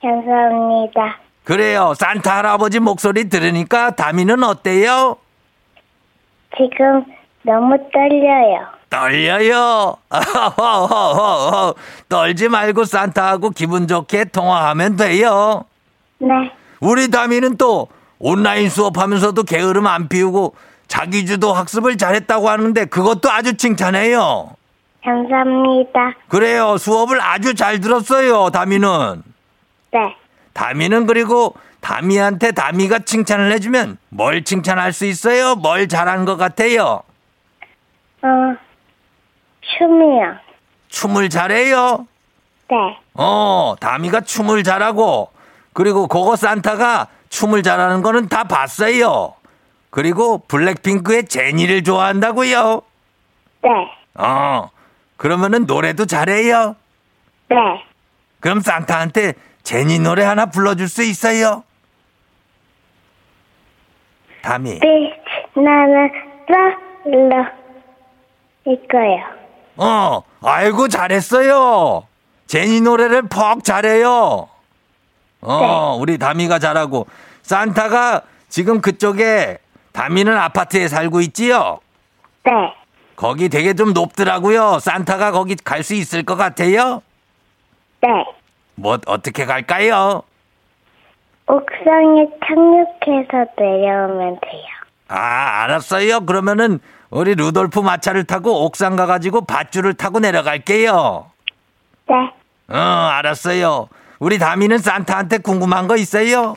감사합니다. 그래요. 산타 할아버지 목소리 들으니까 담이는 어때요? 지금 너무 떨려요. 떨려요. 떨지 말고 산타하고 기분 좋게 통화하면 돼요. 네. 우리 담이는 또 온라인 수업하면서도 게으름 안 피우고 자기주도 학습을 잘했다고 하는데 그것도 아주 칭찬해요. 감사합니다. 그래요. 수업을 아주 잘 들었어요. 담이는. 네. 담이는 그리고 담이한테 담이가 칭찬을 해주면 뭘 칭찬할 수 있어요? 뭘 잘한 것 같아요? 어, 춤이요. 춤을 잘해요? 네. 어, 다미가 춤을 잘하고, 그리고 그거 산타가 춤을 잘하는 거는 다 봤어요. 그리고 블랙핑크의 제니를 좋아한다고요? 네. 어, 그러면은 노래도 잘해요? 네. 그럼 산타한테 제니 노래 하나 불러줄 수 있어요? 다미. 빛 나는 랄라 이거요. 어, 아이고, 잘했어요. 제니 노래를 퍽 잘해요. 어, 우리 다미가 잘하고. 산타가 지금 그쪽에 다미는 아파트에 살고 있지요? 네. 거기 되게 좀 높더라고요. 산타가 거기 갈 수 있을 것 같아요? 네. 뭐, 어떻게 갈까요? 옥상에 착륙해서 내려오면 돼요. 아, 알았어요. 그러면은 우리 루돌프 마차를 타고 옥상 가가지고 밧줄을 타고 내려갈게요. 네. 어, 알았어요. 우리 다미는 산타한테 궁금한 거 있어요?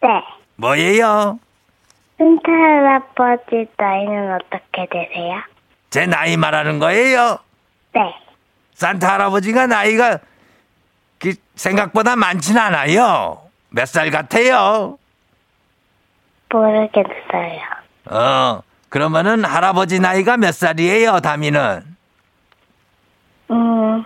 네. 뭐예요? 산타 할아버지 나이는 어떻게 되세요? 제 나이 말하는 거예요? 네. 산타 할아버지가 나이가 그 생각보다 많진 않아요. 몇 살 같아요? 모르겠어요. 어, 그러면은 할아버지 나이가 몇 살이에요, 다미는? 음.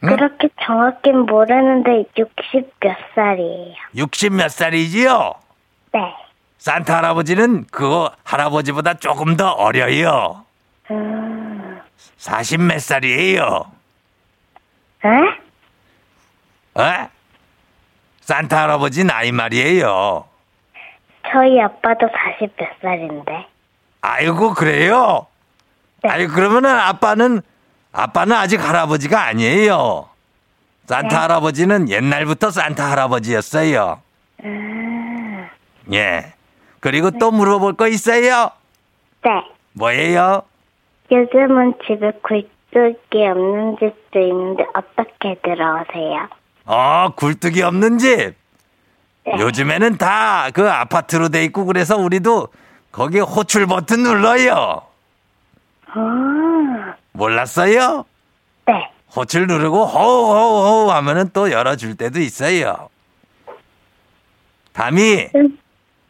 그렇게 정확히 모르는데 60 몇 살이에요. 60 몇 살이지요? 네. 산타 할아버지는 그 할아버지보다 조금 더 어려요. 음. 40 몇 살이에요. 에? 에? 산타 할아버지 나이 말이에요. 저희 아빠도 40 몇 살인데. 아이고 그래요? 아이 그러면은 아빠는 아빠는 아직 할아버지가 아니에요. 산타 할아버지는 옛날부터 산타 할아버지였어요. 예. 그리고 또 물어볼 거 있어요? 네. 뭐예요? 요즘은 집에 굴뚝이 없는 집도 있는데 어떻게 들어오세요? 어, 굴뚝이 없는 집. 요즘에는 다 그 아파트로 돼 있고 그래서 우리도 거기에 호출 버튼 눌러요. 몰랐어요? 네. 호출 누르고 호호호 하면은 또 열어줄 때도 있어요. 담이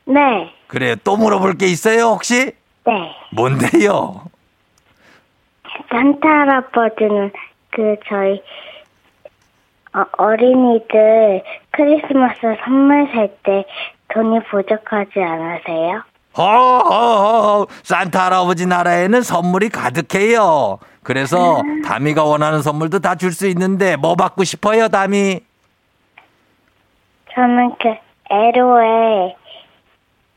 네. 그래요. 또 물어볼 게 있어요 혹시? 네. 뭔데요? 산타 할아버지는 그 저희 어, 어린이들 크리스마스 선물 살 때 돈이 부족하지 않으세요? 허허허 산타 할아버지 나라에는 선물이 가득해요. 그래서 담이가 원하는 선물도 다 줄 수 있는데 뭐 받고 싶어요, 담이? 저는 그 에로의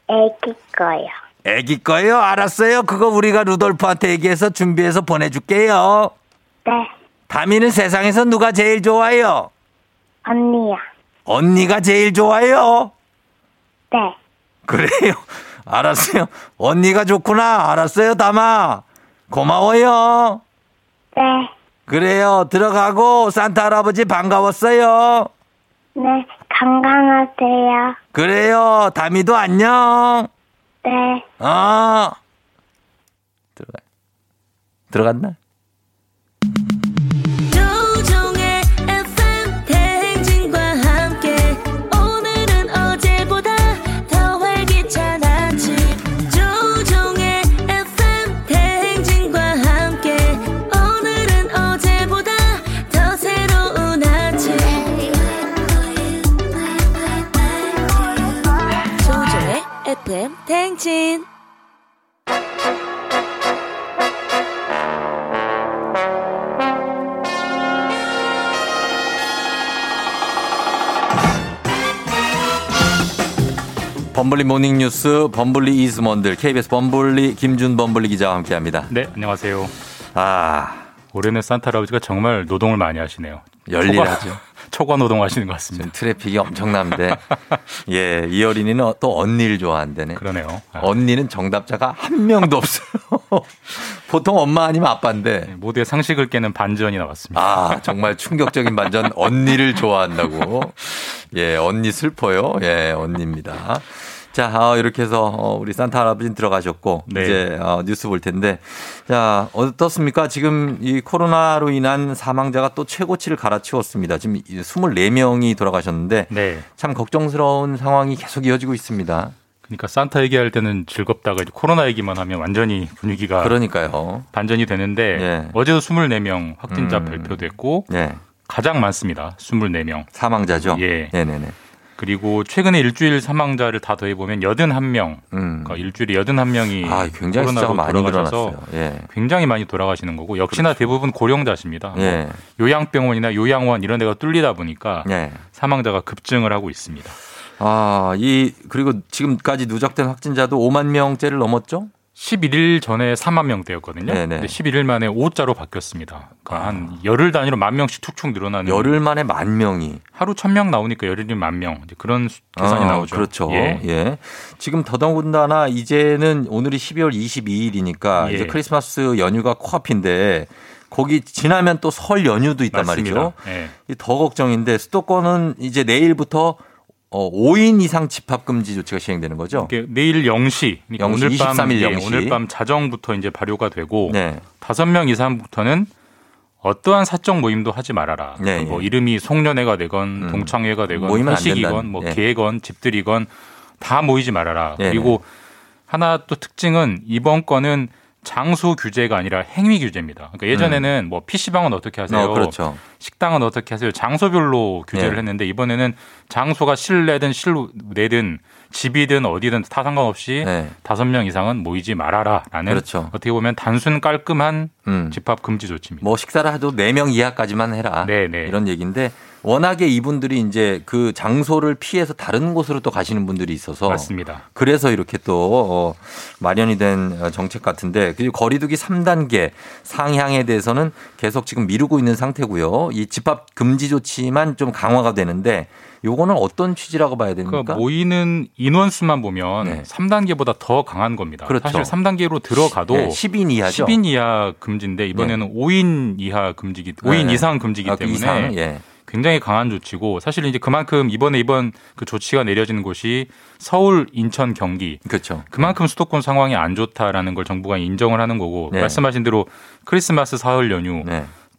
애기 거요. 애기 거요? 알았어요. 그거 우리가 루돌프한테 얘기해서 준비해서 보내줄게요. 네. 담이는 세상에서 누가 제일 좋아요? 언니야. 언니가 제일 좋아요? 네. 그래요. 알았어요. 언니가 좋구나. 알았어요, 담아. 고마워요. 네. 그래요. 들어가고 산타 할아버지 반가웠어요. 네. 건강하세요. 그래요. 담이도 안녕. 네. 어. 들어가. 들어갔나? 대행진 범블리 모닝 뉴스 범블리 이스먼들 KBS 범블리 김준 범블리 기자와 함께합니다. 네, 안녕하세요. 아 올해는 산타 할아버지가 정말 노동을 많이 하시네요. 열일하죠. 초과, 노동하시는 것 같습니다. 트래픽이 엄청난데 예, 이 어린이는 또 언니를 좋아한다네. 그러네요. 언니는 정답자가 한 명도 없어요. 보통 엄마 아니면 아빠인데 모두의 상식을 깨는 반전이 나왔습니다. 아 정말 충격적인 반전 언니를 좋아한다고. 예, 언니 슬퍼요. 예, 언니입니다. 자, 어, 이렇게 해서 어, 우리 산타 할아버지는 들어가셨고 네. 이제 어, 뉴스 볼 텐데 자 어떻습니까? 지금 이 코로나로 인한 사망자가 또 최고치를 갈아치웠습니다. 지금 24명이 돌아가셨는데 네. 참 걱정스러운 상황이 계속 이어지고 있습니다. 그러니까 산타 얘기할 때는 즐겁다가 이제 코로나 얘기만 하면 완전히 분위기가 그러니까요. 반전이 되는데 예. 어제도 24명 확진자 음. 발표됐고 예. 가장 많습니다. 24명. 사망자죠. 예. 네네네. 그리고 최근에 일주일 사망자를 다 더해 보면 81명. 그러니까 일주일에 81명이 음. 아, 굉장히 숫자가 많이 늘어났어요. 예. 굉장히 많이 돌아가시는 거고 역시나 대부분 고령자십니다. 뭐 예. 요양병원이나 요양원 이런 데가 뚫리다 보니까 예. 사망자가 급증을 하고 있습니다. 아, 이 그리고 지금까지 누적된 확진자도 5만 명째를 넘었죠? 11일 전에 4만 명대였거든요. 네네. 근데 11일 만에 5자로 바뀌었습니다. 그러니까 한 열흘 단위로 만 명씩 툭툭 늘어나는 열흘 만에 만 명이 하루 1000명 나오니까 열흘이면 만 명. 이제 그런 수- 계산이 아, 나오죠. 그렇죠. 예. 예. 지금 더더군다나 이제는 오늘이 12월 22일이니까 예. 이제 크리스마스 연휴가 코앞인데 거기 지나면 또 설 연휴도 있단 맞습니다. 말이죠. 예. 이더 걱정인데 수도권은 이제 내일부터 어, 5인 이상 집합 금지 조치가 시행되는 거죠. 내일 0시, 그러니까 0시, 오늘 밤 23일 예, 0시. 오늘 밤 자정부터 이제 발효가 되고 네. 다섯 명 이상부터는 어떠한 사적 모임도 하지 말아라. 네, 뭐 예. 이름이 송년회가 되건 동창회가 되건 회식이건 뭐 예. 계건 집들이건 다 모이지 말아라. 네, 그리고 하나 또 특징은 이번 건은 장소 규제가 아니라 행위 규제입니다. 그러니까 예전에는 뭐 PC방은 어떻게 하세요? 음. 어, 그렇죠. 식당은 어떻게 하세요? 장소별로 규제를 네. 했는데 이번에는 장소가 실내든 실내든 집이든 어디든 다 상관없이 네. 다섯 명 이상은 모이지 말아라라는 그렇죠. 어떻게 보면 단순 깔끔한 음. 집합 금지 조치입니다. 뭐 식사를 해도 4명 이하까지만 해라. 네, 네. 이런 얘기인데 워낙에 이분들이 이제 그 장소를 피해서 다른 곳으로 또 가시는 분들이 있어서 맞습니다. 그래서 이렇게 또 어, 마련이 된 어, 정책 같은데 그리고 거리두기 3단계 상향에 대해서는 계속 지금 미루고 있는 상태고요. 이 집합 금지 조치만 좀 강화가 되는데 요거는 어떤 취지라고 봐야 됩니까? 그 모이는 인원수만 보면 3단계보다 더 강한 겁니다. 그렇죠. 사실 3단계로 들어가도 네, 10인 이하죠. 10인 이하 금지인데 이번에는 5인 이하 금지기 5인 네. 이상 금지기 아, 때문에 이상, 예. 굉장히 강한 조치고 사실 이제 그만큼 이번에 이번 그 조치가 내려지는 곳이 서울, 인천, 경기. 그렇죠. 그만큼 수도권 상황이 안 좋다라는 걸 정부가 인정을 하는 거고 네. 말씀하신 대로 크리스마스 사흘 연휴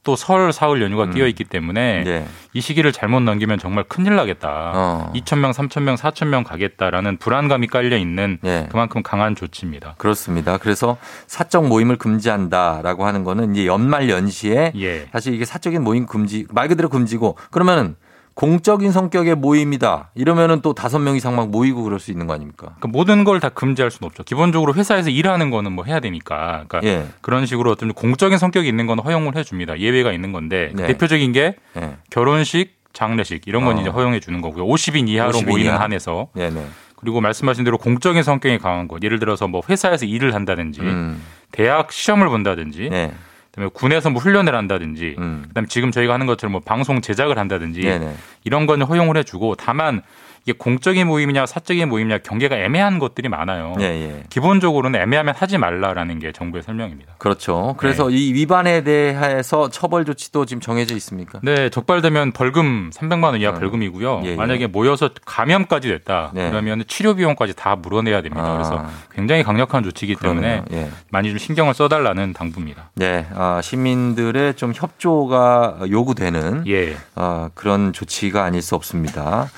또 설 사흘 연휴가 음. 끼어 있기 때문에 네. 이 시기를 잘못 넘기면 정말 큰일 나겠다. 어. 2천 명, 3천 명, 4천 명 가겠다라는 불안감이 깔려 있는 네. 그만큼 강한 조치입니다. 그렇습니다. 그래서 사적 모임을 금지한다라고 하는 거는 이제 연말 연시에 예. 사실 이게 사적인 모임 금지 말 그대로 금지고 그러면은 공적인 성격의 모임이다 이러면은 또 다섯 명 이상 막 모이고 그럴 수 있는 거 아닙니까? 그러니까 모든 걸 다 금지할 수는 없죠. 기본적으로 회사에서 일하는 거는 뭐 해야 되니까. 그러니까 예. 그런 식으로 어떤 공적인 성격이 있는 건 허용을 해줍니다. 예외가 있는 건데 그 네. 대표적인 게 네. 결혼식, 장례식 이런 건 어. 이제 허용해 주는 거고요. 50인 이하로 50인 모이는 이하. 한에서 네네. 그리고 말씀하신 대로 공적인 성격이 강한 것. 예를 들어서 뭐 회사에서 일을 한다든지 음. 대학 시험을 본다든지 네. 그다음에 군에서 뭐 훈련을 한다든지 음. 그다음에 지금 저희가 하는 것처럼 뭐 방송 제작을 한다든지 네네. 이런 건 허용을 해주고 다만 이게 공적인 모임이냐 사적인 모임이냐 경계가 애매한 것들이 많아요. 예, 예. 기본적으로는 애매하면 하지 말라라는 게 정부의 설명입니다. 그렇죠. 그래서 이 위반에 대해서 처벌 조치도 지금 정해져 있습니까? 네, 적발되면 벌금 300만 원 이하 벌금이고요. 예, 예. 만약에 모여서 감염까지 됐다 네. 그러면 치료 비용까지 다 물어내야 됩니다. 아. 그래서 굉장히 강력한 조치이기 때문에. 예. 많이 좀 신경을 써달라는 당부입니다. 네, 아, 시민들의 좀 협조가 요구되는 예. 아, 그런 조치가 아닐 수 없습니다.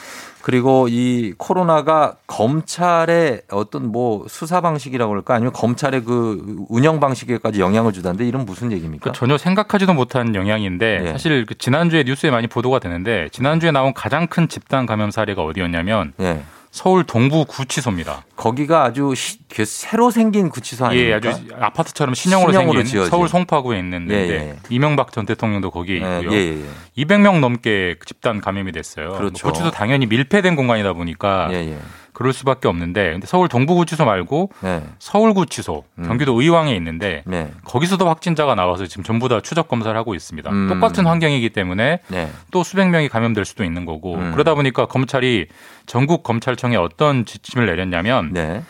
그리고 이 코로나가 검찰의 어떤 뭐 수사 방식이라고 할까 아니면 검찰의 그 운영 방식에까지 영향을 주다는데 이런 무슨 얘기입니까? 그 전혀 생각하지도 못한 영향인데 예. 사실 그 지난주에 뉴스에 많이 보도가 되는데 지난주에 나온 가장 큰 집단 감염 사례가 어디였냐면 예. 서울 동부 구치소입니다. 거기가 아주 시- 그 새로 생긴 구치소 아닙니까? 예, 아주 아파트처럼 신형으로, 신형으로 생긴 지어진. 서울 송파구에 있는 예, 예. 이명박 전 대통령도 거기에 예, 있고요. 예, 예, 예. 200명 넘게 집단 감염이 됐어요. 그렇죠. 뭐 구치소 당연히 밀폐된 공간이다 보니까 예, 예. 그럴 수밖에 없는데 근데 서울 동부구치소 말고 네. 서울구치소 음. 경기도 의왕에 있는데 네. 거기서도 확진자가 나와서 지금 전부 다 추적 검사를 하고 있습니다. 음. 똑같은 환경이기 때문에 네. 또 수백 명이 감염될 수도 있는 거고 음. 그러다 보니까 검찰이 전국 검찰청에 어떤 지침을 내렸냐면 네.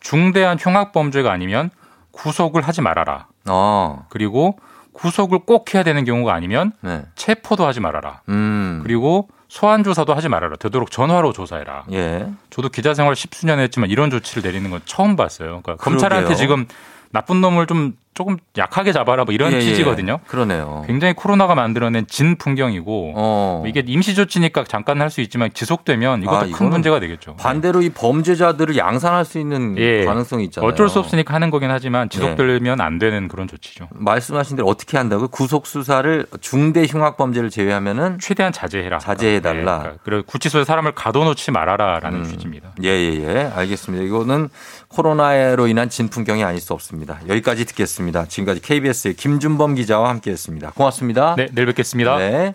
중대한 흉악 범죄가 아니면 구속을 하지 말아라. 어. 그리고 구속을 꼭 해야 되는 경우가 아니면 네. 체포도 하지 말아라. 음. 그리고 소환 조사도 하지 말아라. 되도록 전화로 조사해라. 예. 저도 기자 생활 십수년 했지만 이런 조치를 내리는 건 처음 봤어요. 그러니까 검찰한테 그러게요. 지금 나쁜 놈을 좀 조금 약하게 잡아라 뭐 이런 예, 예. 취지거든요. 그러네요. 굉장히 코로나가 만들어낸 진 풍경이고 어. 이게 임시 조치니까 잠깐 할 수 있지만 지속되면 이것도 아, 큰 문제가 되겠죠. 반대로 이 범죄자들을 양산할 수 있는 예. 가능성이 있잖아요. 어쩔 수 없으니까 하는 거긴 하지만 지속되면 안 되는 그런 조치죠. 말씀하신 대로 어떻게 한다고요? 구속 수사를 중대 흉악 범죄를 제외하면은 최대한 자제해라. 자제해 달라. 네, 그러니까 그리고 구치소에 사람을 가둬놓지 말아라라는 취지입니다. 예, 예, 예. 알겠습니다. 이거는 코로나로 인한 진 풍경이 아닐 수 없습니다. 여기까지 듣겠습니다. 지금까지 KBS의 김준범 기자와 함께 했습니다. 고맙습니다. 네, 내일 뵙겠습니다. 네.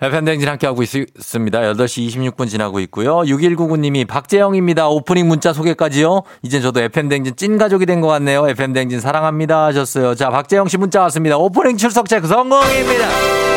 FM댕진 함께하고 있 습니다. 8시 26분 지나고 있고요. 6199님이 박재영입니다. 오프닝 문자 소개까지요. 이젠 저도 FM댕진 찐가족이 된 것 같네요. FM댕진 사랑합니다 하셨어요. 자, 박재영 씨 문자 왔습니다. 오프닝 출석 체크 성공입니다.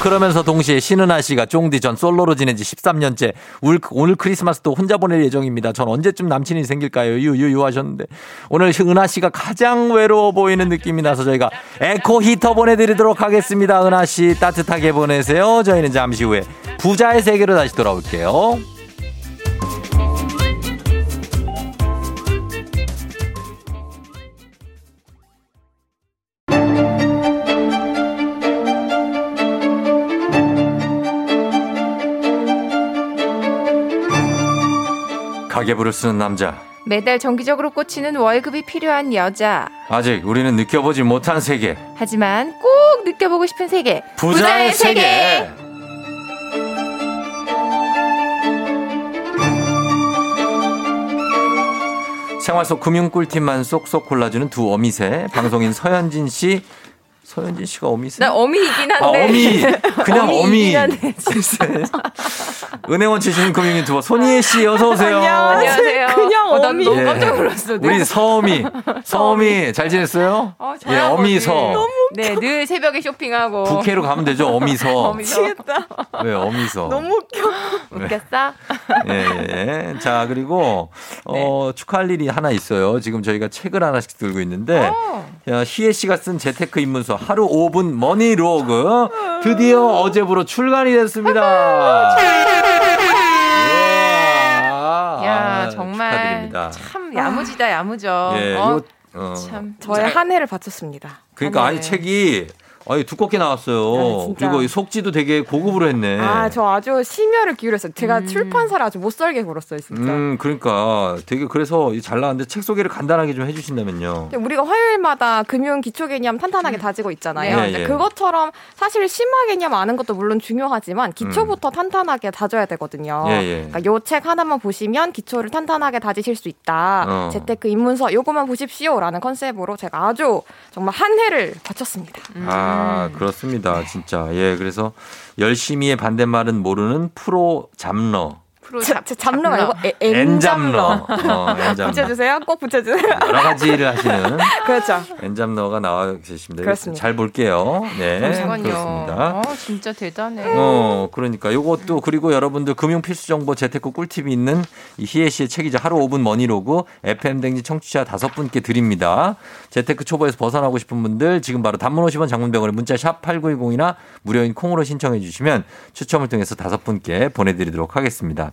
그러면서 동시에 신은아 씨가 쫑디 전 솔로로 지낸 지 13년째 울- 오늘 크리스마스도 혼자 보낼 예정입니다. 전 언제쯤 남친이 생길까요? 유유유 하셨는데 오늘 은하 씨가 가장 외로워 보이는 느낌이 나서 저희가 에코 히터 보내드리도록 하겠습니다. 은하 씨 따뜻하게 보내세요. 저희는 잠시 후에 부자의 세계로 다시 돌아올게요. 가계부를 쓰는 남자. 매달 정기적으로 꽂히는 월급이 필요한 여자. 아직 우리는 느껴보지 못한 세계. 하지만 꼭 느껴보고 싶은 세계. 부자의 세계. 생활 속 금융 꿀팁만 쏙쏙 골라주는 두 어미새 방송인 서현진 씨 서현진 씨가 어미세요? 나 어미이긴 아, 한데. 어미. 그냥 어미. 은행원 출신 금융인 두분 손희애 씨 어서 오세요. 안녕하세요. 그냥 어, 난 어미. 너무 예. 깜짝 놀랐어. 우리 서어미. 서어미 잘 지냈어요? 어, 예, 어미서. 네, 늘 새벽에 쇼핑하고. 부캐로 가면 되죠. 어미서. 어미서. 왜 어미서? 너무 웃겨. 웃겼어? 예, 예. 자, 그리고, 어, 축하할 일이 하나 있어요. 지금 저희가 책을 하나씩 들고 있는데, 자, 희애 씨가 쓴 재테크 입문서 하루 5분 머니로그 드디어 어제부로 출간이 됐습니다. 예. 야, 아, 정말 축하드립니다. 참 야무지다 야무져. 예, 어? 요, 어, 참 저의 한 해를 바쳤습니다. 그러니까 아니 책이 아니 두껍게 나왔어요. 아. 그리고 이 속지도 되게 고급으로 했네. 아, 저 아주 심혈을 기울였어요. 제가 출판사를 아주 못 살게 굴었어요, 진짜. 음, 그러니까 되게 그래서 잘 나왔는데 책 소개를 간단하게 좀 해주신다면요. 우리가 화요일마다 금융 기초 개념 탄탄하게 다지고 있잖아요. 네, 예. 그것처럼 사실 심화 개념 아는 것도 물론 중요하지만 기초부터 탄탄하게 다져야 되거든요. 예, 예. 그러니까 요 책 하나만 보시면 기초를 탄탄하게 다지실 수 있다. 어. 재테크 입문서 요거만 보십시오라는 컨셉으로 제가 아주 정말 한 해를 바쳤습니다. 아, 그렇습니다. 진짜. 예, 그래서 열심히의 반대말은 모르는 프로 잡러. 프로 자, 자, 잡러 말고 에- 엔잡러. 어. 붙여주세요. 꼭 붙여주세요. 여러 가지를 하시는 그렇죠. 엔잡러가 나와 계십니다. 그렇습니다. 잘 볼게요. 네. 잠시만요. 그렇습니다. 어, 진짜 대단해. 어, 그러니까 요것도 그리고 여러분들 금융 필수 정보 재테크 꿀팁이 있는 이 희애 씨의 책이죠. 하루 5분 머니로그 FM 대행진 청취자 다섯 분께 드립니다. 재테크 초보에서 벗어나고 싶은 분들 지금 바로 단문 50원 장문 100원에 문자 샵 8910이나 무료인 콩으로 신청해 주시면 추첨을 통해서 다섯 분께 보내 드리도록 하겠습니다.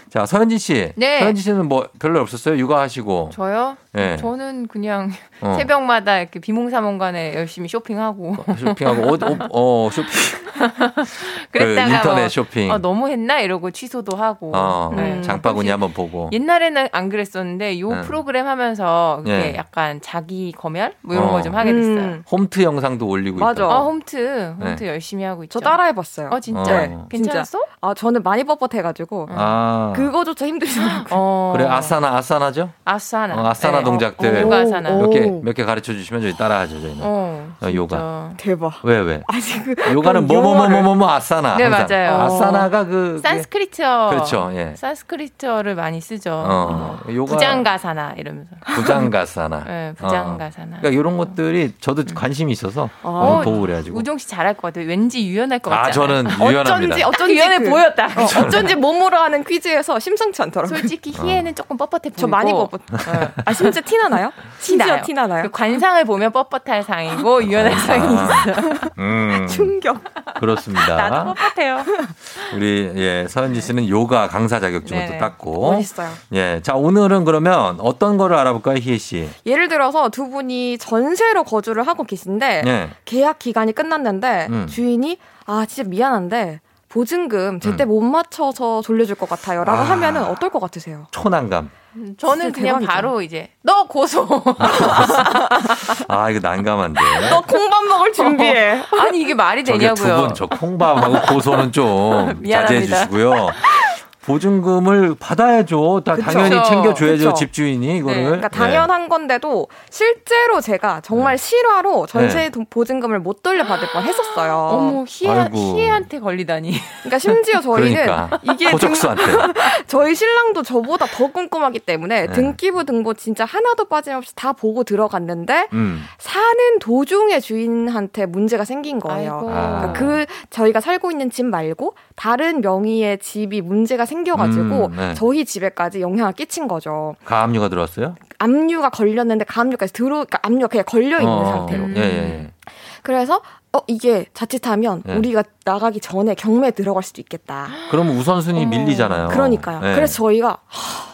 자, 서현진 씨. 네. 서현진 씨는 뭐 별로 없었어요? 육아하시고. 저요? 예. 저는 그냥 어. 새벽마다 이렇게 비몽사몽간에 열심히 쇼핑하고. 쇼핑하고 어, 어, 어 쇼핑. 그 그랬다가 인터넷 뭐, 쇼핑. 어, 너무 했나 이러고 취소도 하고. 어, 네. 장바구니 한번 보고. 옛날에는 안 그랬었는데 요 네. 프로그램 하면서 이게 네. 약간 자기 검열 뭐 이런 어. 거좀 하게 됐어요. 음. 홈트 영상도 올리고 맞아. 있다. 아 홈트 홈트 네. 열심히 하고 있죠. 저 따라해 봤어요. 어 진짜 어. 괜찮았어? 진짜. 아 저는 많이 뻣뻣해 가지고 아. 그 거조차 힘들더라고요. 어. 그래 아사나 아사나죠? 아사나. 어, 아사나 네. 동작들 요가 아사나. 오. 몇개 몇 개 가르쳐 주시면 저희 따라하죠 저희는. 어. 어, 요가. 대박. 왜 왜? 아니 그 요가는 그 용어를- 뭐뭐뭐뭐뭐 아사나. 네, 항상. 맞아요. 아사나가 그 그게- 산스크리트어. 그렇죠, 예. 산스크리트어를 많이 쓰죠. 어, 요가 부장가사나 이러면서. 부장가사나. 네, 부장가사나. 그러니까 이런 것들이 저도 관심이 있어서 어, 어, 보고 그래가지고. 우종 씨 잘할 것 같아요. 왠지 유연할 것아 같아요. 저는 유연합니다. 어쩐지 어쩐지 유연해 그- 보였다. 어, 어쩐지 몸으로 하는 퀴즈에서 심상치 않더라고요. 솔직히 희애는 조금 뻣뻣해 보이고. 저 많이 뻣뻣. 아 진짜 티 나 나요? 심지어 티나요. 티 나 나요? 그 관상을 보면 뻣뻣할 상이고 유연할 상이 있어요. 음, 충격. 그렇습니다. 나도 뻣뻣해요. 우리 예 서현지 씨는 요가 강사 자격증을 또. 땄고. 멋있어요. 예, 자 오늘은 그러면 어떤 거를 알아볼까요, 희애 씨? 예를 들어서 두 분이 전세로 거주를 하고 계신데 네. 계약 기간이 끝났는데 음. 주인이 아 진짜 미안한데 보증금 제때 못 맞춰서 돌려줄 것 같아요라고 아. 하면은 어떨 것 같으세요? 초난감. 저는 진짜 그냥 대박이다. 바로 이제 너 고소. 아 이거 난감한데. 너 콩밥 먹을 준비해. 아니 이게 말이 되냐고요. 두분저 콩밥하고 고소는 좀 자제해. 주시고요. 보증금을 받아야죠. 다 그쵸. 당연히 챙겨줘야죠 그쵸. 집주인이 이거를. 네. 그러니까 당연한 건데도 실제로 제가 정말 실화로 전세 네. 돈- 보증금을 못 돌려받을 뻔 했었어요. 어머 희애. 희애한테 걸리다니. 그러니까 심지어 저희는 그러니까 이게 등- 호적수한테. 저희 신랑도 저보다 더 꼼꼼하기 때문에 네. 등기부 등본 진짜 하나도 빠짐없이 다 보고 들어갔는데 음. 사는 도중에 주인한테 문제가 생긴 거예요. 아이고. 그러니까 그 저희가 살고 있는 집 말고 다른 명의의 집이 문제가 생겨가지고 음, 네. 저희 집에까지 영향을 끼친 거죠. 가압류가 들어왔어요? 압류가 걸렸는데 가압류까지 들어, 그러니까 압류가 그냥 걸려 있는 어, 상태로. 예, 예, 예. 그래서 어 이게 자칫하면 네. 우리가 나가기 전에 경매에 들어갈 수도 있겠다. 그러면 우선순위 밀리잖아요. 그러니까요. 네. 그래서 저희가 하,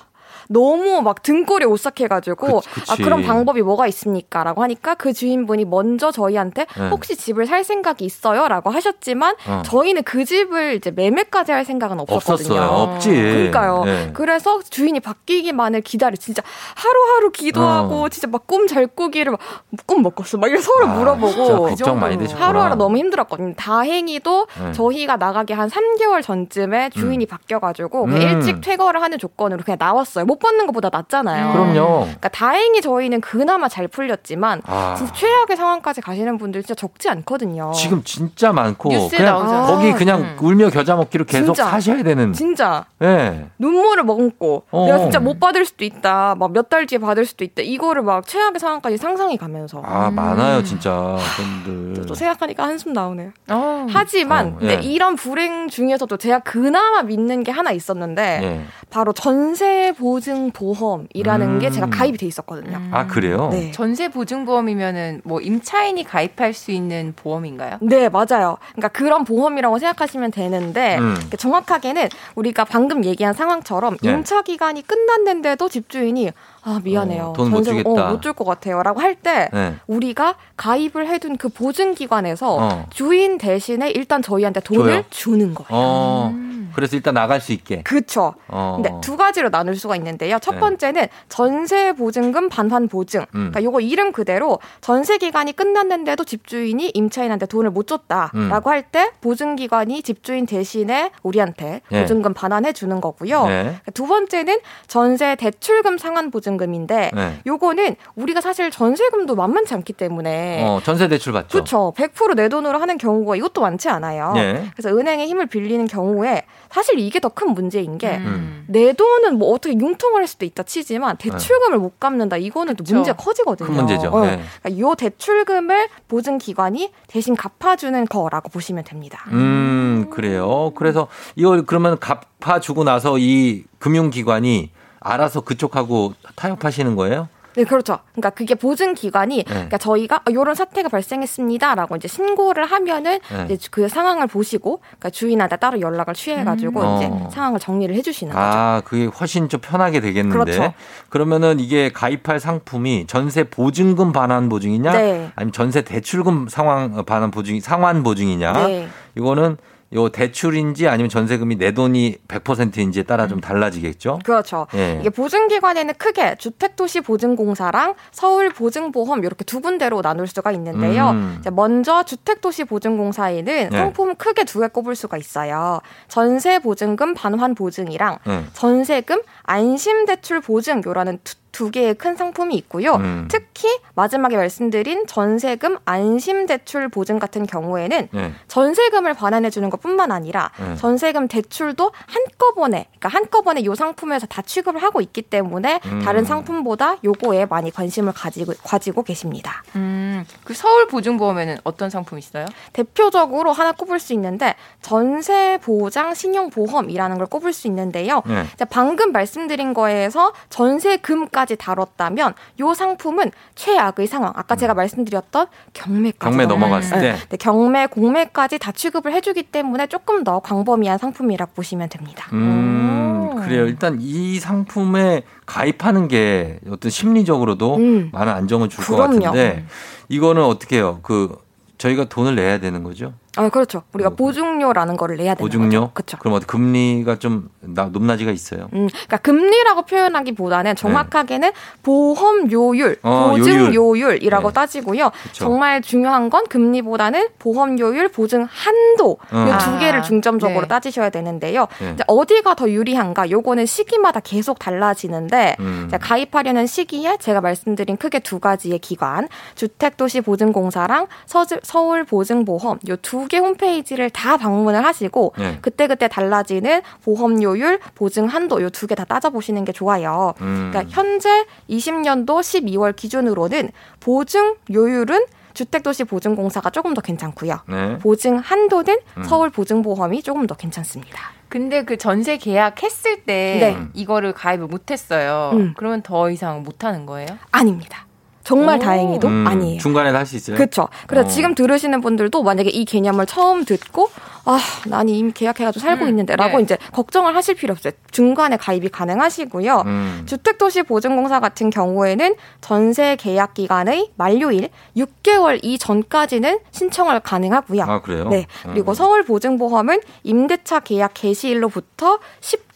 너무 막 등골이 오싹해가지고 그- 그치. 아 그런 방법이 뭐가 있습니까라고 하니까 그 주인분이 먼저 저희한테 네. 혹시 집을 살 생각이 있어요라고 하셨지만 어. 저희는 그 집을 이제 매매까지 할 생각은 없었거든요. 없었어요. 없지. 그러니까요. 네. 그래서 주인이 바뀌기만을 기다려 진짜 하루하루 기도하고 어. 진짜 막 꿈 잘 꾸기를 막 꿈 못 꿨어. 막 이렇게 서로 아, 물어보고 진짜 걱정 많이 되셨구나. 하루하루 너무 힘들었거든요. 다행히도 네. 저희가 나가기 한 3개월 전쯤에 주인이 바뀌어가지고 그냥 음. 일찍 퇴거를 하는 조건으로 그냥 나왔어요. 못못 받는 것보다 낫잖아요. 그럼요. 그러니까 다행히 저희는 그나마 잘 풀렸지만 아. 진짜 최악의 상황까지 가시는 분들 진짜 적지 않거든요. 지금 진짜 많고 뉴스에 그냥 나오잖아요. 거기 그냥 울며 겨자 먹기로 계속 진짜. 사셔야 되는. 진짜 예. 눈물을 머금고 어. 내가 진짜 못 받을 수도 있다. 막 몇 달 뒤에 받을 수도 있다. 이거를 막 최악의 상황까지 상상이 가면서 아 많아요 진짜 분들. 또 생각하니까 한숨 나오네요. 어. 하지만 어, 예. 이런 불행 중에서도 제가 그나마 믿는 게 하나 있었는데 예. 바로 전세 보증 보험이라는 음. 게 제가 가입이 돼 있었거든요. 아 그래요? 네. 전세 보증 보험이면은 뭐 임차인이 가입할 수 있는 보험인가요? 네, 맞아요. 그러니까 그런 보험이라고 생각하시면 되는데 음. 그러니까 정확하게는 우리가 방금 얘기한 상황처럼 네. 임차 기간이 끝났는데도 집주인이 아 미안해요. 어, 돈못 주겠다. 못줄 것 같아요라고 할때 네. 우리가 가입을 해둔 그 보증 기관에서 어. 주인 대신에 일단 저희한테 돈을 줘요? 주는 거예요. 어. 그래서 일단 나갈 수 있게. 그쵸. 어. 근데 두 가지로 나눌 수가 있는데요. 첫 네. 번째는 전세 보증금 반환 보증. 음. 그러니까 요거 이름 그대로 전세 기간이 끝났는데도 집주인이 임차인한테 돈을 못 줬다라고 음. 할때 보증 기관이 집주인 대신에 우리한테 네. 보증금 반환해 주는 거고요. 네. 두 번째는 전세 대출금 상환 보증 금인데 네. 요거는 우리가 사실 전세금도 만만치 않기 때문에 어, 전세 대출 받죠. 그렇죠. 100%내 돈으로 하는 경우가 이것도 많지 않아요. 네. 그래서 은행의 힘을 빌리는 경우에 사실 이게 더 큰 문제인 게내 음. 돈은 뭐 어떻게 융통을 할 수도 있다 치지만 대출금을 못 갚는다 이거는 또 문제 가 커지거든요. 큰 문제죠. 어. 네. 그러니까 요 대출금을 보증 기관이 대신 갚아주는 거라고 보시면 됩니다. 음, 그래요. 그래서 이걸 그러면 갚아주고 나서 이 금융기관이 알아서 그쪽하고 타협하시는 거예요? 네, 그렇죠. 그러니까 그게 보증 기관이 네. 그러니까 저희가 이런 사태가 발생했습니다라고 이제 신고를 하면은 네. 이제 그 상황을 보시고 그러니까 주인한테 따로 연락을 취해 가지고 음. 이제 어. 상황을 정리를 해 주시는 거죠. 아, 그게 훨씬 좀 편하게 되겠는데. 그렇죠. 그러면은 이게 가입할 상품이 전세 보증금 반환 보증이냐? 네. 아니면 전세 대출금 상환 반환 보증이 상환 보증이냐? 네. 이거는 요 대출인지 아니면 전세금이 내 돈이 100%인지에 따라 좀 달라지겠죠? 그렇죠. 예. 이게 보증기관에는 크게 주택도시보증공사랑 서울보증보험 이렇게 두 군데로 나눌 수가 있는데요. 음. 먼저 주택도시보증공사에는 네. 상품을 크게 두 개 꼽을 수가 있어요. 전세보증금 반환보증이랑 네. 전세금 안심 대출 보증 요라는 두, 두 개의 큰 상품이 있고요. 음. 특히 마지막에 말씀드린 전세금 안심 대출 보증 같은 경우에는 네. 전세금을 반환해 주는 것뿐만 아니라 네. 전세금 대출도 한꺼번에 그러니까 한꺼번에 요 상품에서 다 취급을 하고 있기 때문에 음. 다른 상품보다 요거에 많이 관심을 가지고 가지고 계십니다. 음, 그 서울 보증보험에는 어떤 상품 있어요? 대표적으로 하나 꼽을 수 있는데 전세 보장 신용 보험이라는 걸 꼽을 수 있는데요. 네. 방금 말씀 드린 거에서 전세금까지 다뤘다면 요 상품은 최악의 상황. 아까 제가 말씀드렸던 경매까지 경매 넘어갔을 때. 네, 경매, 공매까지 다 취급을 해주기 때문에 조금 더 광범위한 상품이라고 보시면 됩니다. 음, 그래요. 일단 이 상품에 가입하는 게 어떤 심리적으로도 음. 많은 안정을 줄 것. 같은데 이거는 어떻게 해요? 그 저희가 돈을 내야 되는 거죠? 아, 그렇죠. 우리가 보증료라는 거를 내야 되는 거죠. 보증료? 그럼 어떻게 금리가 좀 나- 높낮이가 있어요? 음, 그러니까 금리라고 표현하기보다는 정확하게는 보험료율, 네. 어, 보증료율이라고 네. 따지고요. 그쵸. 정말 중요한 건 금리보다는 보험료율, 보증 한도 음. 이두 아, 개를 중점적으로 네. 따지셔야 되는데요. 네. 이제 어디가 더 유리한가? 요거는 시기마다 계속 달라지는데 음. 가입하려는 시기에 제가 말씀드린 크게 두 가지의 기관, 주택도시보증공사랑 서즈- 서울보증보험 요두 개 홈페이지를 다 방문을 하시고 네. 그때그때 달라지는 보험료율, 보증 한도 요 두 개 다 따져보시는 게 좋아요. 음. 그러니까 현재 20년도 12월 기준으로는 보증료율은 주택도시보증공사가 조금 더 괜찮고요. 네. 보증 한도는 음. 서울보증보험이 조금 더 괜찮습니다. 근데 그 전세 계약했을 때 네. 이거를 가입을 못했어요. 음. 그러면 더 이상 못하는 거예요? 아닙니다. 정말 오. 다행히도 음, 아니에요. 중간에 할수 있어요? 그렇죠. 그래서 어. 지금 들으시는 분들도 만약에 이 개념을 처음 듣고 아, 난 이미 계약해가지고 살고 음, 있는데라고 네. 이제 걱정을 하실 필요 없어요. 중간에 가입이 가능하시고요. 음. 주택도시보증공사 같은 경우에는 전세 계약 기간의 만료일 6개월 이전까지는 신청을 가능하고요. 아, 그래요? 네. 그리고 음. 서울보증보험은 임대차 계약 개시일로부터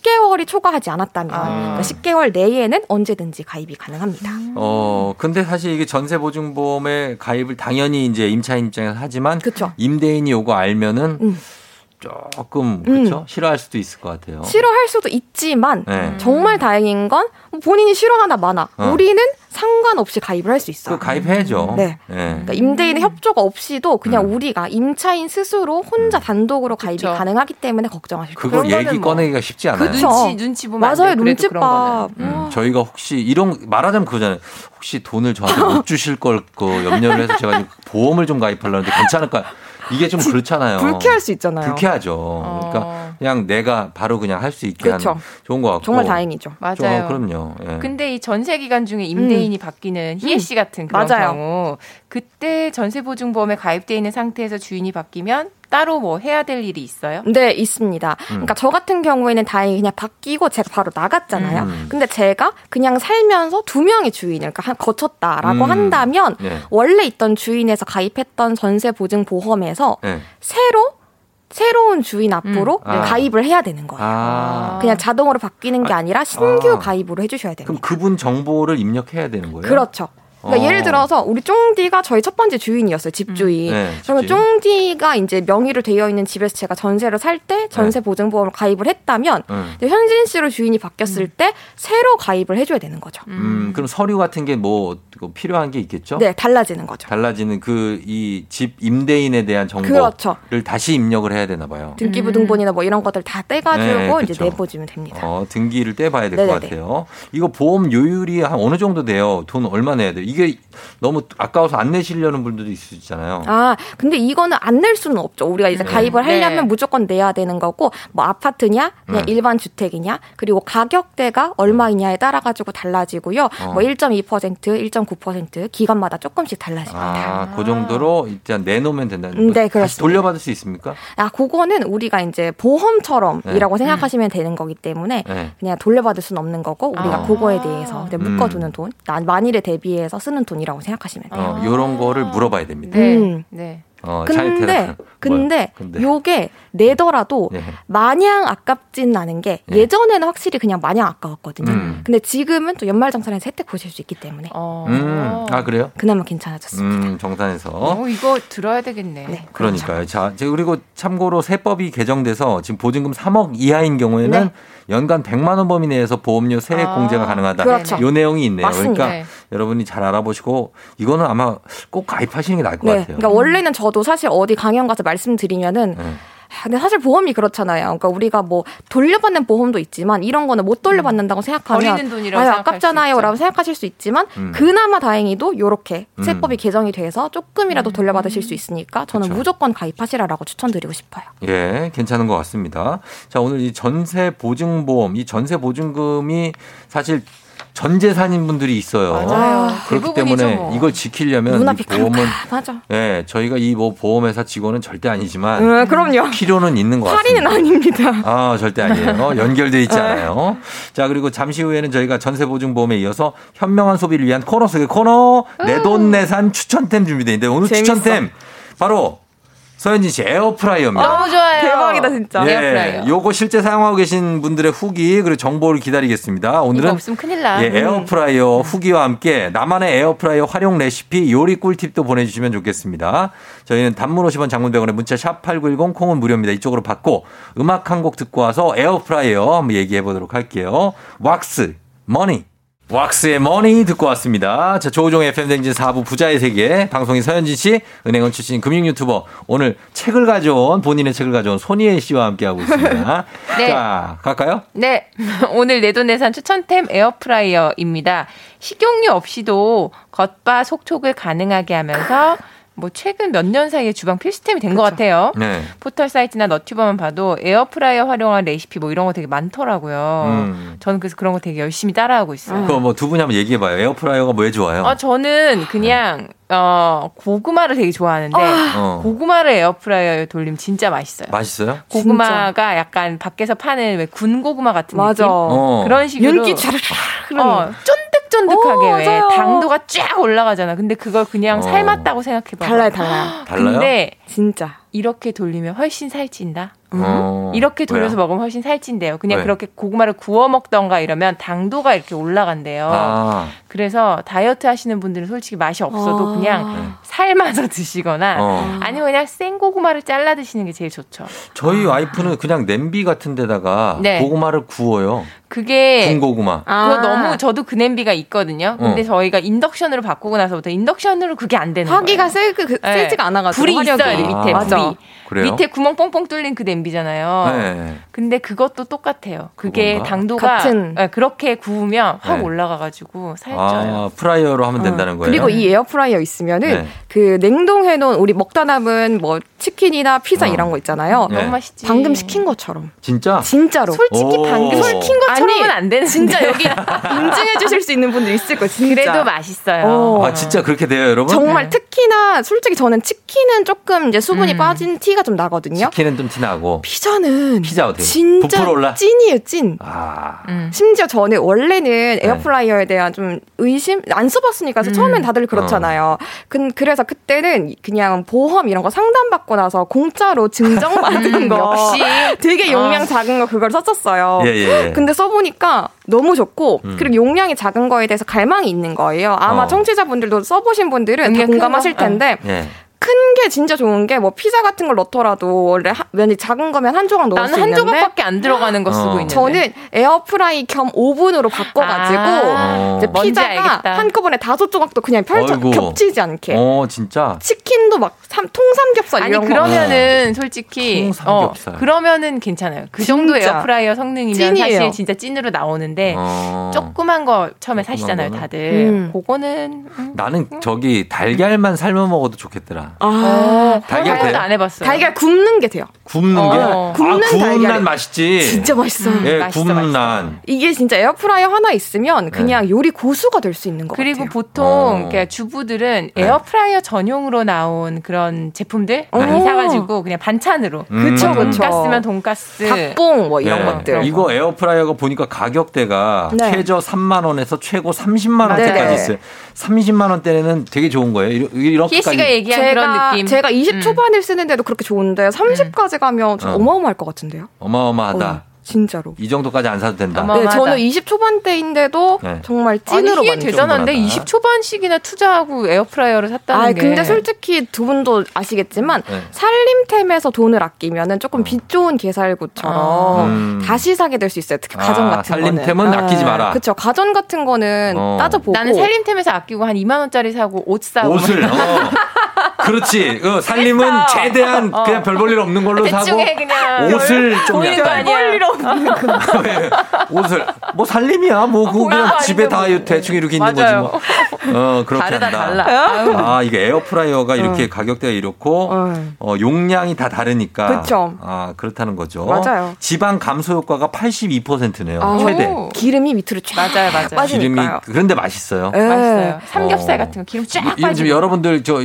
10개월이 초과하지 않았다면 아. 그러니까 10개월 내에는 언제든지 가입이 가능합니다. 어, 근데 사실 이게 전세 보증보험에 가입을 당연히 이제 임차인 입장에서 하지만 임대인이 요거 알면은 음. 조금 그렇죠 싫어할 수도 있을 것 같아요. 음. 싫어할 수도 있지만 네. 정말 다행인 건 본인이 싫어하나 마나 어. 우리는 상관없이 가입을 할 수 있어요. 그 가입해야죠. 네. 예. 그러니까 임대인의 협조가 없이도 그냥 음. 우리가 임차인 스스로 혼자 단독으로 가입이 가능하기 때문에 걱정하실 거 그거 얘기 꺼내기가 쉽지 않아요. 그쵸. 눈치 눈치 보면 안 맞아요 눈치밥. 음, 저희가 혹시 이런 말하자면 그거잖아요. 혹시 돈을 저한테 못 주실 걸 그 염려를 해서 제가 보험을 좀 가입하려는데 괜찮을까? 이게 좀 그렇잖아요. 불쾌할 수 있잖아요. 불쾌하죠. 그러니까 그냥 내가 바로 그냥 할 수 있게 그렇죠. 하는 좋은 것 같고. 정말 다행이죠. 맞아요. 저, 그럼요. 예. 근데 이 전세 기간 중에 임대인이 바뀌는 희애 씨 같은 그런 음. 맞아요. 경우 그때 전세 보증보험에 가입돼 있는 상태에서 주인이 바뀌면 따로 뭐 해야 될 일이 있어요? 네, 있습니다. 그러니까 저 같은 경우에는 다행히 그냥 바뀌고 제가 바로 나갔잖아요. 음. 근데 제가 그냥 살면서 두 명의 주인을 그러니까 한- 거쳤다라고 음. 한다면 네. 원래 있던 주인에서 가입했던 전세 보증 보험에서 네. 새로 새로운 주인 앞으로 음. 아. 가입을 해야 되는 거예요. 아. 그냥 자동으로 바뀌는 게 아니라 신규 아. 가입으로 해주셔야 됩니다. 그럼 그분 정보를 입력해야 되는 거예요? 그렇죠. 그러니까 어. 예를 들어서 우리 쫑디가 저희 첫 번째 주인이었어요, 집주인. 네, 그러면 집주인. 쫑디가 이제 명의로 되어 있는 집에서 제가 전세를 살 때 전세 보증보험을 가입을 했다면 음. 이제 현진 씨로 주인이 바뀌었을 때 새로 가입을 해줘야 되는 거죠. 음, 그럼 서류 같은 게 뭐 필요한 게 있겠죠? 네, 달라지는 거죠. 달라지는 그 이 집 임대인에 대한 정보를 그렇죠. 다시 입력을 해야 되나 봐요. 등기부등본이나 뭐 이런 것들 다 떼가지고 네, 이제 그쵸. 내보주면 됩니다. 어, 등기를 떼봐야 될 것. 같아요. 이거 보험 요율이 한 어느 정도 돼요? 돈 얼마 내야 돼요? 이게 너무 아까워서 안 내시려는 분들도 있을 수 있잖아요. 아, 근데 이거는 안 낼 수는 없죠. 우리가 이제 네. 가입을 하려면 네. 무조건 내야 되는 거고, 뭐 아파트냐, 그냥 네. 일반 주택이냐, 그리고 가격대가 얼마이냐에 따라 가지고 달라지고요. 어. 뭐 1.2%, 1.9% 기간마다 조금씩 달라집니다. 아, 그 정도로 일단 내놓으면 된다는 음, 거. 네, 다시 그렇습니다. 돌려받을 수 있습니까? 아, 그거는 우리가 이제 보험처럼이라고 네. 생각하시면 되는 거기 때문에 네. 그냥 돌려받을 수는 없는 거고 우리가 아. 그거에 대해서 음. 묶어두는 돈, 나- 만일에 대비해서 쓰는 돈이라고 생각하시면 돼요. 어, 요런 거를 물어봐야 됩니다. 네. 음. 네. 어, 근데. 근데? 근데. 요게 내더라도 네. 마냥 아깝진 않은 게 네. 예전에는 확실히 그냥 마냥 아까웠거든요. 음. 근데 지금은 또 연말 정산에서 혜택 보실 수 있기 때문에 음, 아, 그래요? 그나마 괜찮아졌습니다. 음, 정산에서. 어, 이거 들어야 되겠네. 그러니까요. 자, 제- 그리고 참고로 세법이 개정돼서 지금 보증금 3억 이하인 경우에는 네. 연간 100만 원 범위 내에서 보험료 세액 아, 공제가 가능하다. 그렇죠. 요 내용이 있네요. 맞습니다. 그러니까 여러분이 잘 알아보시고 이거는 아마 꼭 가입하시는 게 나을 것 네, 같아요. 그러니까 원래는 저도 사실 어디 강연 가서 말씀드리면은 네. 아, 근데 사실 보험이 그렇잖아요. 그러니까 우리가 뭐 돌려받는 보험도 있지만 이런 거는 못 돌려받는다고 생각하면 버리는 돈이라고 아유, 아깝잖아요라고 생각하실 수 있지만 음. 그나마 다행히도 요렇게 음. 세법이 개정이 돼서 조금이라도 돌려받으실 수 있으니까 저는 그쵸. 무조건 가입하시라라고 추천드리고 싶어요. 예, 괜찮은 것 같습니다. 자, 오늘 이 전세 보증보험, 이 전세 보증금이 사실 전 재산인 분들이 있어요. 맞아요. 그렇기 대부분이죠, 때문에 뭐. 이걸 지키려면 이 보험은. 예, 저희가 이 뭐 보험회사 직원은 절대 아니지만 음, 그럼요. 필요는 있는 것 같습니다. 할인은 아닙니다. 아, 절대 아니에요. 연결돼 있지 네. 않아요. 자, 그리고 잠시 후에는 저희가 전세 보증 보험에 이어서 현명한 소비를 위한 코너 속의 코너 내돈 내산 추천템 준비되어 있는데 오늘 음. 재밌어. 추천템 바로 서현진 씨 에어프라이어입니다. 너무 좋아요. 대박이다 진짜. 예, 요거 실제 사용하고 계신 분들의 후기 그리고 정보를 기다리겠습니다. 오늘은 없으면 큰일 나. 예, 음. 에어프라이어 후기와 함께 나만의 에어프라이어 활용 레시피 요리 꿀팁도 보내주시면 좋겠습니다. 저희는 단문 50원 장문 100원에 문자 샵 8910 콩은 무료입니다. 이쪽으로 받고 음악 한 곡 듣고 와서 에어프라이어 한번 얘기해 보도록 할게요. 왁스, 머니. 왁스의 머니 듣고 왔습니다. 자, 조우종 FM대행진 4부 부자의 세계. 방송인 서현진 씨, 은행원 출신 금융 유튜버. 오늘 책을 가져온, 본인의 책을 가져온 손희애 씨와 함께 하고 있습니다. 네. 자, 갈까요? 네. 오늘 내돈내산 추천템 에어프라이어입니다. 식용유 없이도 겉바 속촉을 가능하게 하면서 뭐 최근 몇 년 사이에 주방 필수템이 된 것 같아요. 네. 포털 사이트나 너튜브만 봐도 에어프라이어 활용한 레시피 뭐 이런 거 되게 많더라고요. 음. 저는 그래서 그런 거 되게 열심히 따라하고 있어요. 그거 뭐 두 분이 한번 얘기해봐요. 에어프라이어가 왜 좋아요? 어, 저는 그냥 어, 고구마를 되게 좋아하는데 어. 고구마를 에어프라이어에 돌리면 진짜 맛있어요. 맛있어요? 고구마가 약간 밖에서 파는 왜 군고구마 같은 맞아. 느낌? 어. 그런 식으로 윤기 촤르르 어, 쫀득쫀득하게 오, 왜. 당도가 쫙 올라가잖아. 근데 그걸 그냥 어. 삶았다고 생각해 봐. 달라요, 달라요. 달라요? 근데 진짜. 이렇게 돌리면 훨씬 살찐다. 어, 이렇게 돌려서 왜요? 먹으면 훨씬 살찐대요. 그냥 왜? 그렇게 고구마를 구워 먹던가 이러면 당도가 이렇게 올라간대요. 아. 그래서 다이어트 하시는 분들은 솔직히 맛이 없어도 아. 그냥 삶아서 드시거나 어. 아니면 그냥 생 고구마를 잘라 드시는 게 제일 좋죠. 저희 와이프는 그냥 냄비 같은 데다가 네. 고구마를 구워요. 그게 군고구마. 그거 너무 저도 그 냄비가 있거든요. 근데 어. 저희가 인덕션으로 바꾸고 나서부터 인덕션으로 그게 안 되는 화기가 거예요. 세, 그, 네. 세지가 않아가지고. 불이 화력이. 있어 요 밑에 맞아. 불이. 그래요? 밑에 구멍 뻥뻥 뚫린 그 냄비잖아요. 네. 근데 그것도 똑같아요. 그게 그건가? 당도가 같은. 네, 그렇게 구우면 확 네. 올라가가지고 살쪄요. 아, 프라이어로 하면 된다는 거예요. 그리고 이 에어프라이어 있으면은 네. 그 냉동해놓은 우리 먹다 남은 뭐 치킨이나 피자 어. 이런 거 있잖아요. 네. 너무 맛있지. 방금 시킨 것처럼. 진짜? 진짜로. 솔직히 오. 방금 시킨 것처럼은 안 되는데. 진짜 여기 인증해 주실 수 있는 분들 있을 거예요. 진짜. 그래도 맛있어요. 어. 아, 진짜 그렇게 돼요, 여러분? 정말 특히나 솔직히 저는 치킨은 조금 이제 수분이 빠진 티가 좀 나거든요. 치킨은 좀 티나고. 피자는 피자 어떻게? 진짜 부풀어 올라? 찐이에요, 찐. 아. 심지어 저는 원래는 네. 에어프라이어에 대한 좀 의심 안 써봤으니까 음. 처음엔 다들 그렇잖아요. 그, 그래서 그때는 그냥 보험 이런 거 상담 받고 나서 공짜로 증정 받은 음, 거 역시. 되게 용량 아. 작은 거 그걸 썼었어요. 예, 예, 예. 근데 써보니까 너무 좋고 음. 그리고 용량이 작은 거에 대해서 갈망이 있는 거예요. 아마 어. 청취자분들도 써보신 분들은 다 공감하실 거? 텐데 예. 큰 게 진짜 좋은 게 뭐 피자 같은 걸 넣더라도 원래 하- 면이 작은 거면 한 조각 넣을 수 나는 한 있는데 조각밖에 안 들어가는 거 쓰고 어. 있는데. 저는 에어프라이 겸 오븐으로 바꿔가지고 아, 이제 피자가. 한꺼번에 다섯 조각도 그냥 펼쳐 어이구. 겹치지 않게 어, 진짜? 치킨도 막 삼, 통삼겹살 아니 이런 거 그러면은 솔직히 어 통삼겹살. 그러면은 괜찮아요. 그 정도. 에어프라이어 성능이면 찐이에요. 사실 진짜 찐으로 나오는데 어. 조그만 거 처음에 조그만 사시잖아요, 거는? 다들. 음. 그거는 음. 나는 저기 달걀만 삶아 먹어도 좋겠더라. 아, 달걀 달걀도 돼? 안 해봤어요. 달걀 굽는 게 돼요. 굽는 게? 어. 굽는 아, 구운 달걀이- 난 맛있지. 진짜 맛있어요. 예, 맛있어, 맛있어. 난. 이게 진짜 에어프라이어 하나 있으면 그냥 요리 고수가 될 수 있는 것 그리고 같아요. 보통 어. 주부들은 네. 에어프라이어 전용으로 나온 그런 제품들 어. 많이 사가지고 그냥 반찬으로 음. 그쵸, 뭐 그쵸. 돈가스면 돈가스 닭봉 뭐 이런 예. 것들. 이거 에어프라이어가 보니까 가격대가 네. 최저 3만 원에서 최고 30만 원대까지 맞아요. 있어요. 30만 원대는 되게 좋은 거예요. 이렇- 희애 이렇게까지 씨가 얘기한 그런 느낌. 제가 20 음. 초반을 쓰는데도 그렇게 좋은데 30까지 가면 좀 어. 어마어마할 것 같은데요. 어마어마하다. 어, 진짜로. 이 정도까지 안 사도 된다. 네. 저는 20 초반대인데도 네. 정말 아니 찐으로 많이 대단한데 정도나. 20 초반씩이나 투자하고 에어프라이어를 샀다는 아, 게. 근데 솔직히 두 분도 아시겠지만 네. 살림템에서 돈을 아끼면은 조금 빛 좋은 개살구처럼 음. 다시 사게 될 수 있어요. 특히 아, 가전 같은 살림템은 거는. 아끼지 마라. 그렇죠. 가전 같은 거는 어. 따져보고 나는 살림템에서 아끼고 한 2만 원짜리 사고 옷 사고 옷을. 어. 그렇지. 그 살림은. 최대한 어. 그냥 별 볼 일 없는 걸로 사고 대충해 그냥 옷을 좀 보이는 거약 왜? 옷을 뭐 살림이야 뭐 그거 보이는 그냥 거 집에 다 아닌데 뭐. 대충 이렇게 있는 맞아요. 거지 뭐. 어 그렇게 다르다, 한다. 달라. 아 이게 에어프라이어가 이렇게 가격대가 이렇고 어. 어, 용량이 다 다르니까. 그쵸. 아 그렇다는 거죠. 맞아요. 지방 감소 효과가 82%네요. 아, 최대. 오. 기름이 밑으로 쫙 맞아요, 맞아요. 기름이 빠지니까요. 그런데 맛있어요. 예. 맛있어요. 삼겹살 어. 같은 거 기름 쫙 빠지고. 여러분들 저.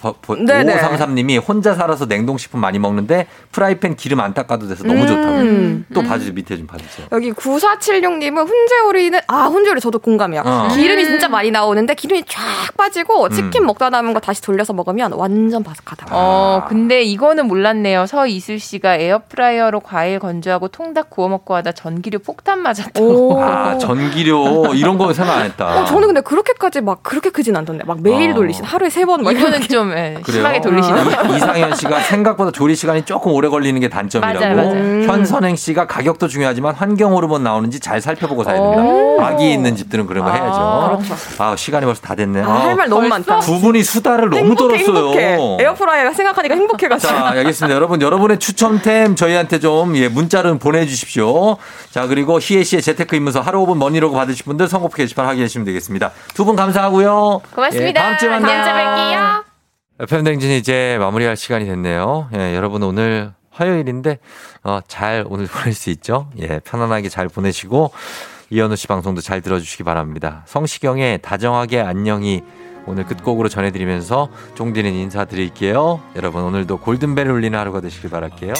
5533님이 혼자 살아서 냉동식품 많이 먹는데 프라이팬 기름 안 닦아도 돼서 너무 음. 좋다고요. 또 봐주세요. 밑에 좀 봐주세요. 여기 9476님은 훈제오리는 아 훈제오리 저도 공감해요. 어. 기름이 진짜 많이 나오는데 기름이 쫙 빠지고 치킨 먹다 남은 거 다시 돌려서 먹으면 완전 바삭하다. 어, 근데 이거는 몰랐네요. 서이슬 씨가 에어프라이어로 과일 건조하고 통닭 구워 먹고 하다 전기료 폭탄 맞았다고. 오. 아, 전기료 이런 거 생각 안 했다. 어, 저는 근데 그렇게까지 막 그렇게 크진 않던데 막 매일 어. 돌리신 하루에 세 번. 이분은 좀 예, 그래요? 심하게. 이- 이상현 씨가 생각보다 조리 시간이 조금 오래 걸리는 게 단점이라고. 맞아요, 맞아요. 음. 현선행 씨가 가격도 중요하지만 환경 호르몬 나오는지 잘 살펴보고 사야 됩니다. 오. 아기 있는 집들은 그런 거 아, 해야죠. 그렇죠. 아, 시간이 벌써 다 됐네. 아, 할 말 너무 많다. 두 분이 수다를 너무 행복해, 떨었어요. 행복해. 에어프라이어 생각하니까 행복해가지고. 자, 알겠습니다. 여러분, 여러분의 추천템 저희한테 좀, 예, 문자로 보내주십시오. 자, 그리고 희애 씨의 재테크 입문서 하루 5분 머니로그 받으실 분들 선곡 게시판 확인해 주시면 되겠습니다. 두 분 감사하고요. 고맙습니다. 예, 다음 주에 만나요. 다음 주에 뵐게요. FM댕진 이제 마무리할 시간이 됐네요. 예, 여러분 오늘 화요일인데, 어, 잘 오늘 보낼 수 있죠? 예, 편안하게 잘 보내시고, 이현우 씨 방송도 잘 들어주시기 바랍니다. 성시경의 다정하게 안녕히 오늘 끝곡으로 전해드리면서 쫑디는 인사드릴게요. 여러분 오늘도 골든벨 울리는 하루가 되시길 바랄게요.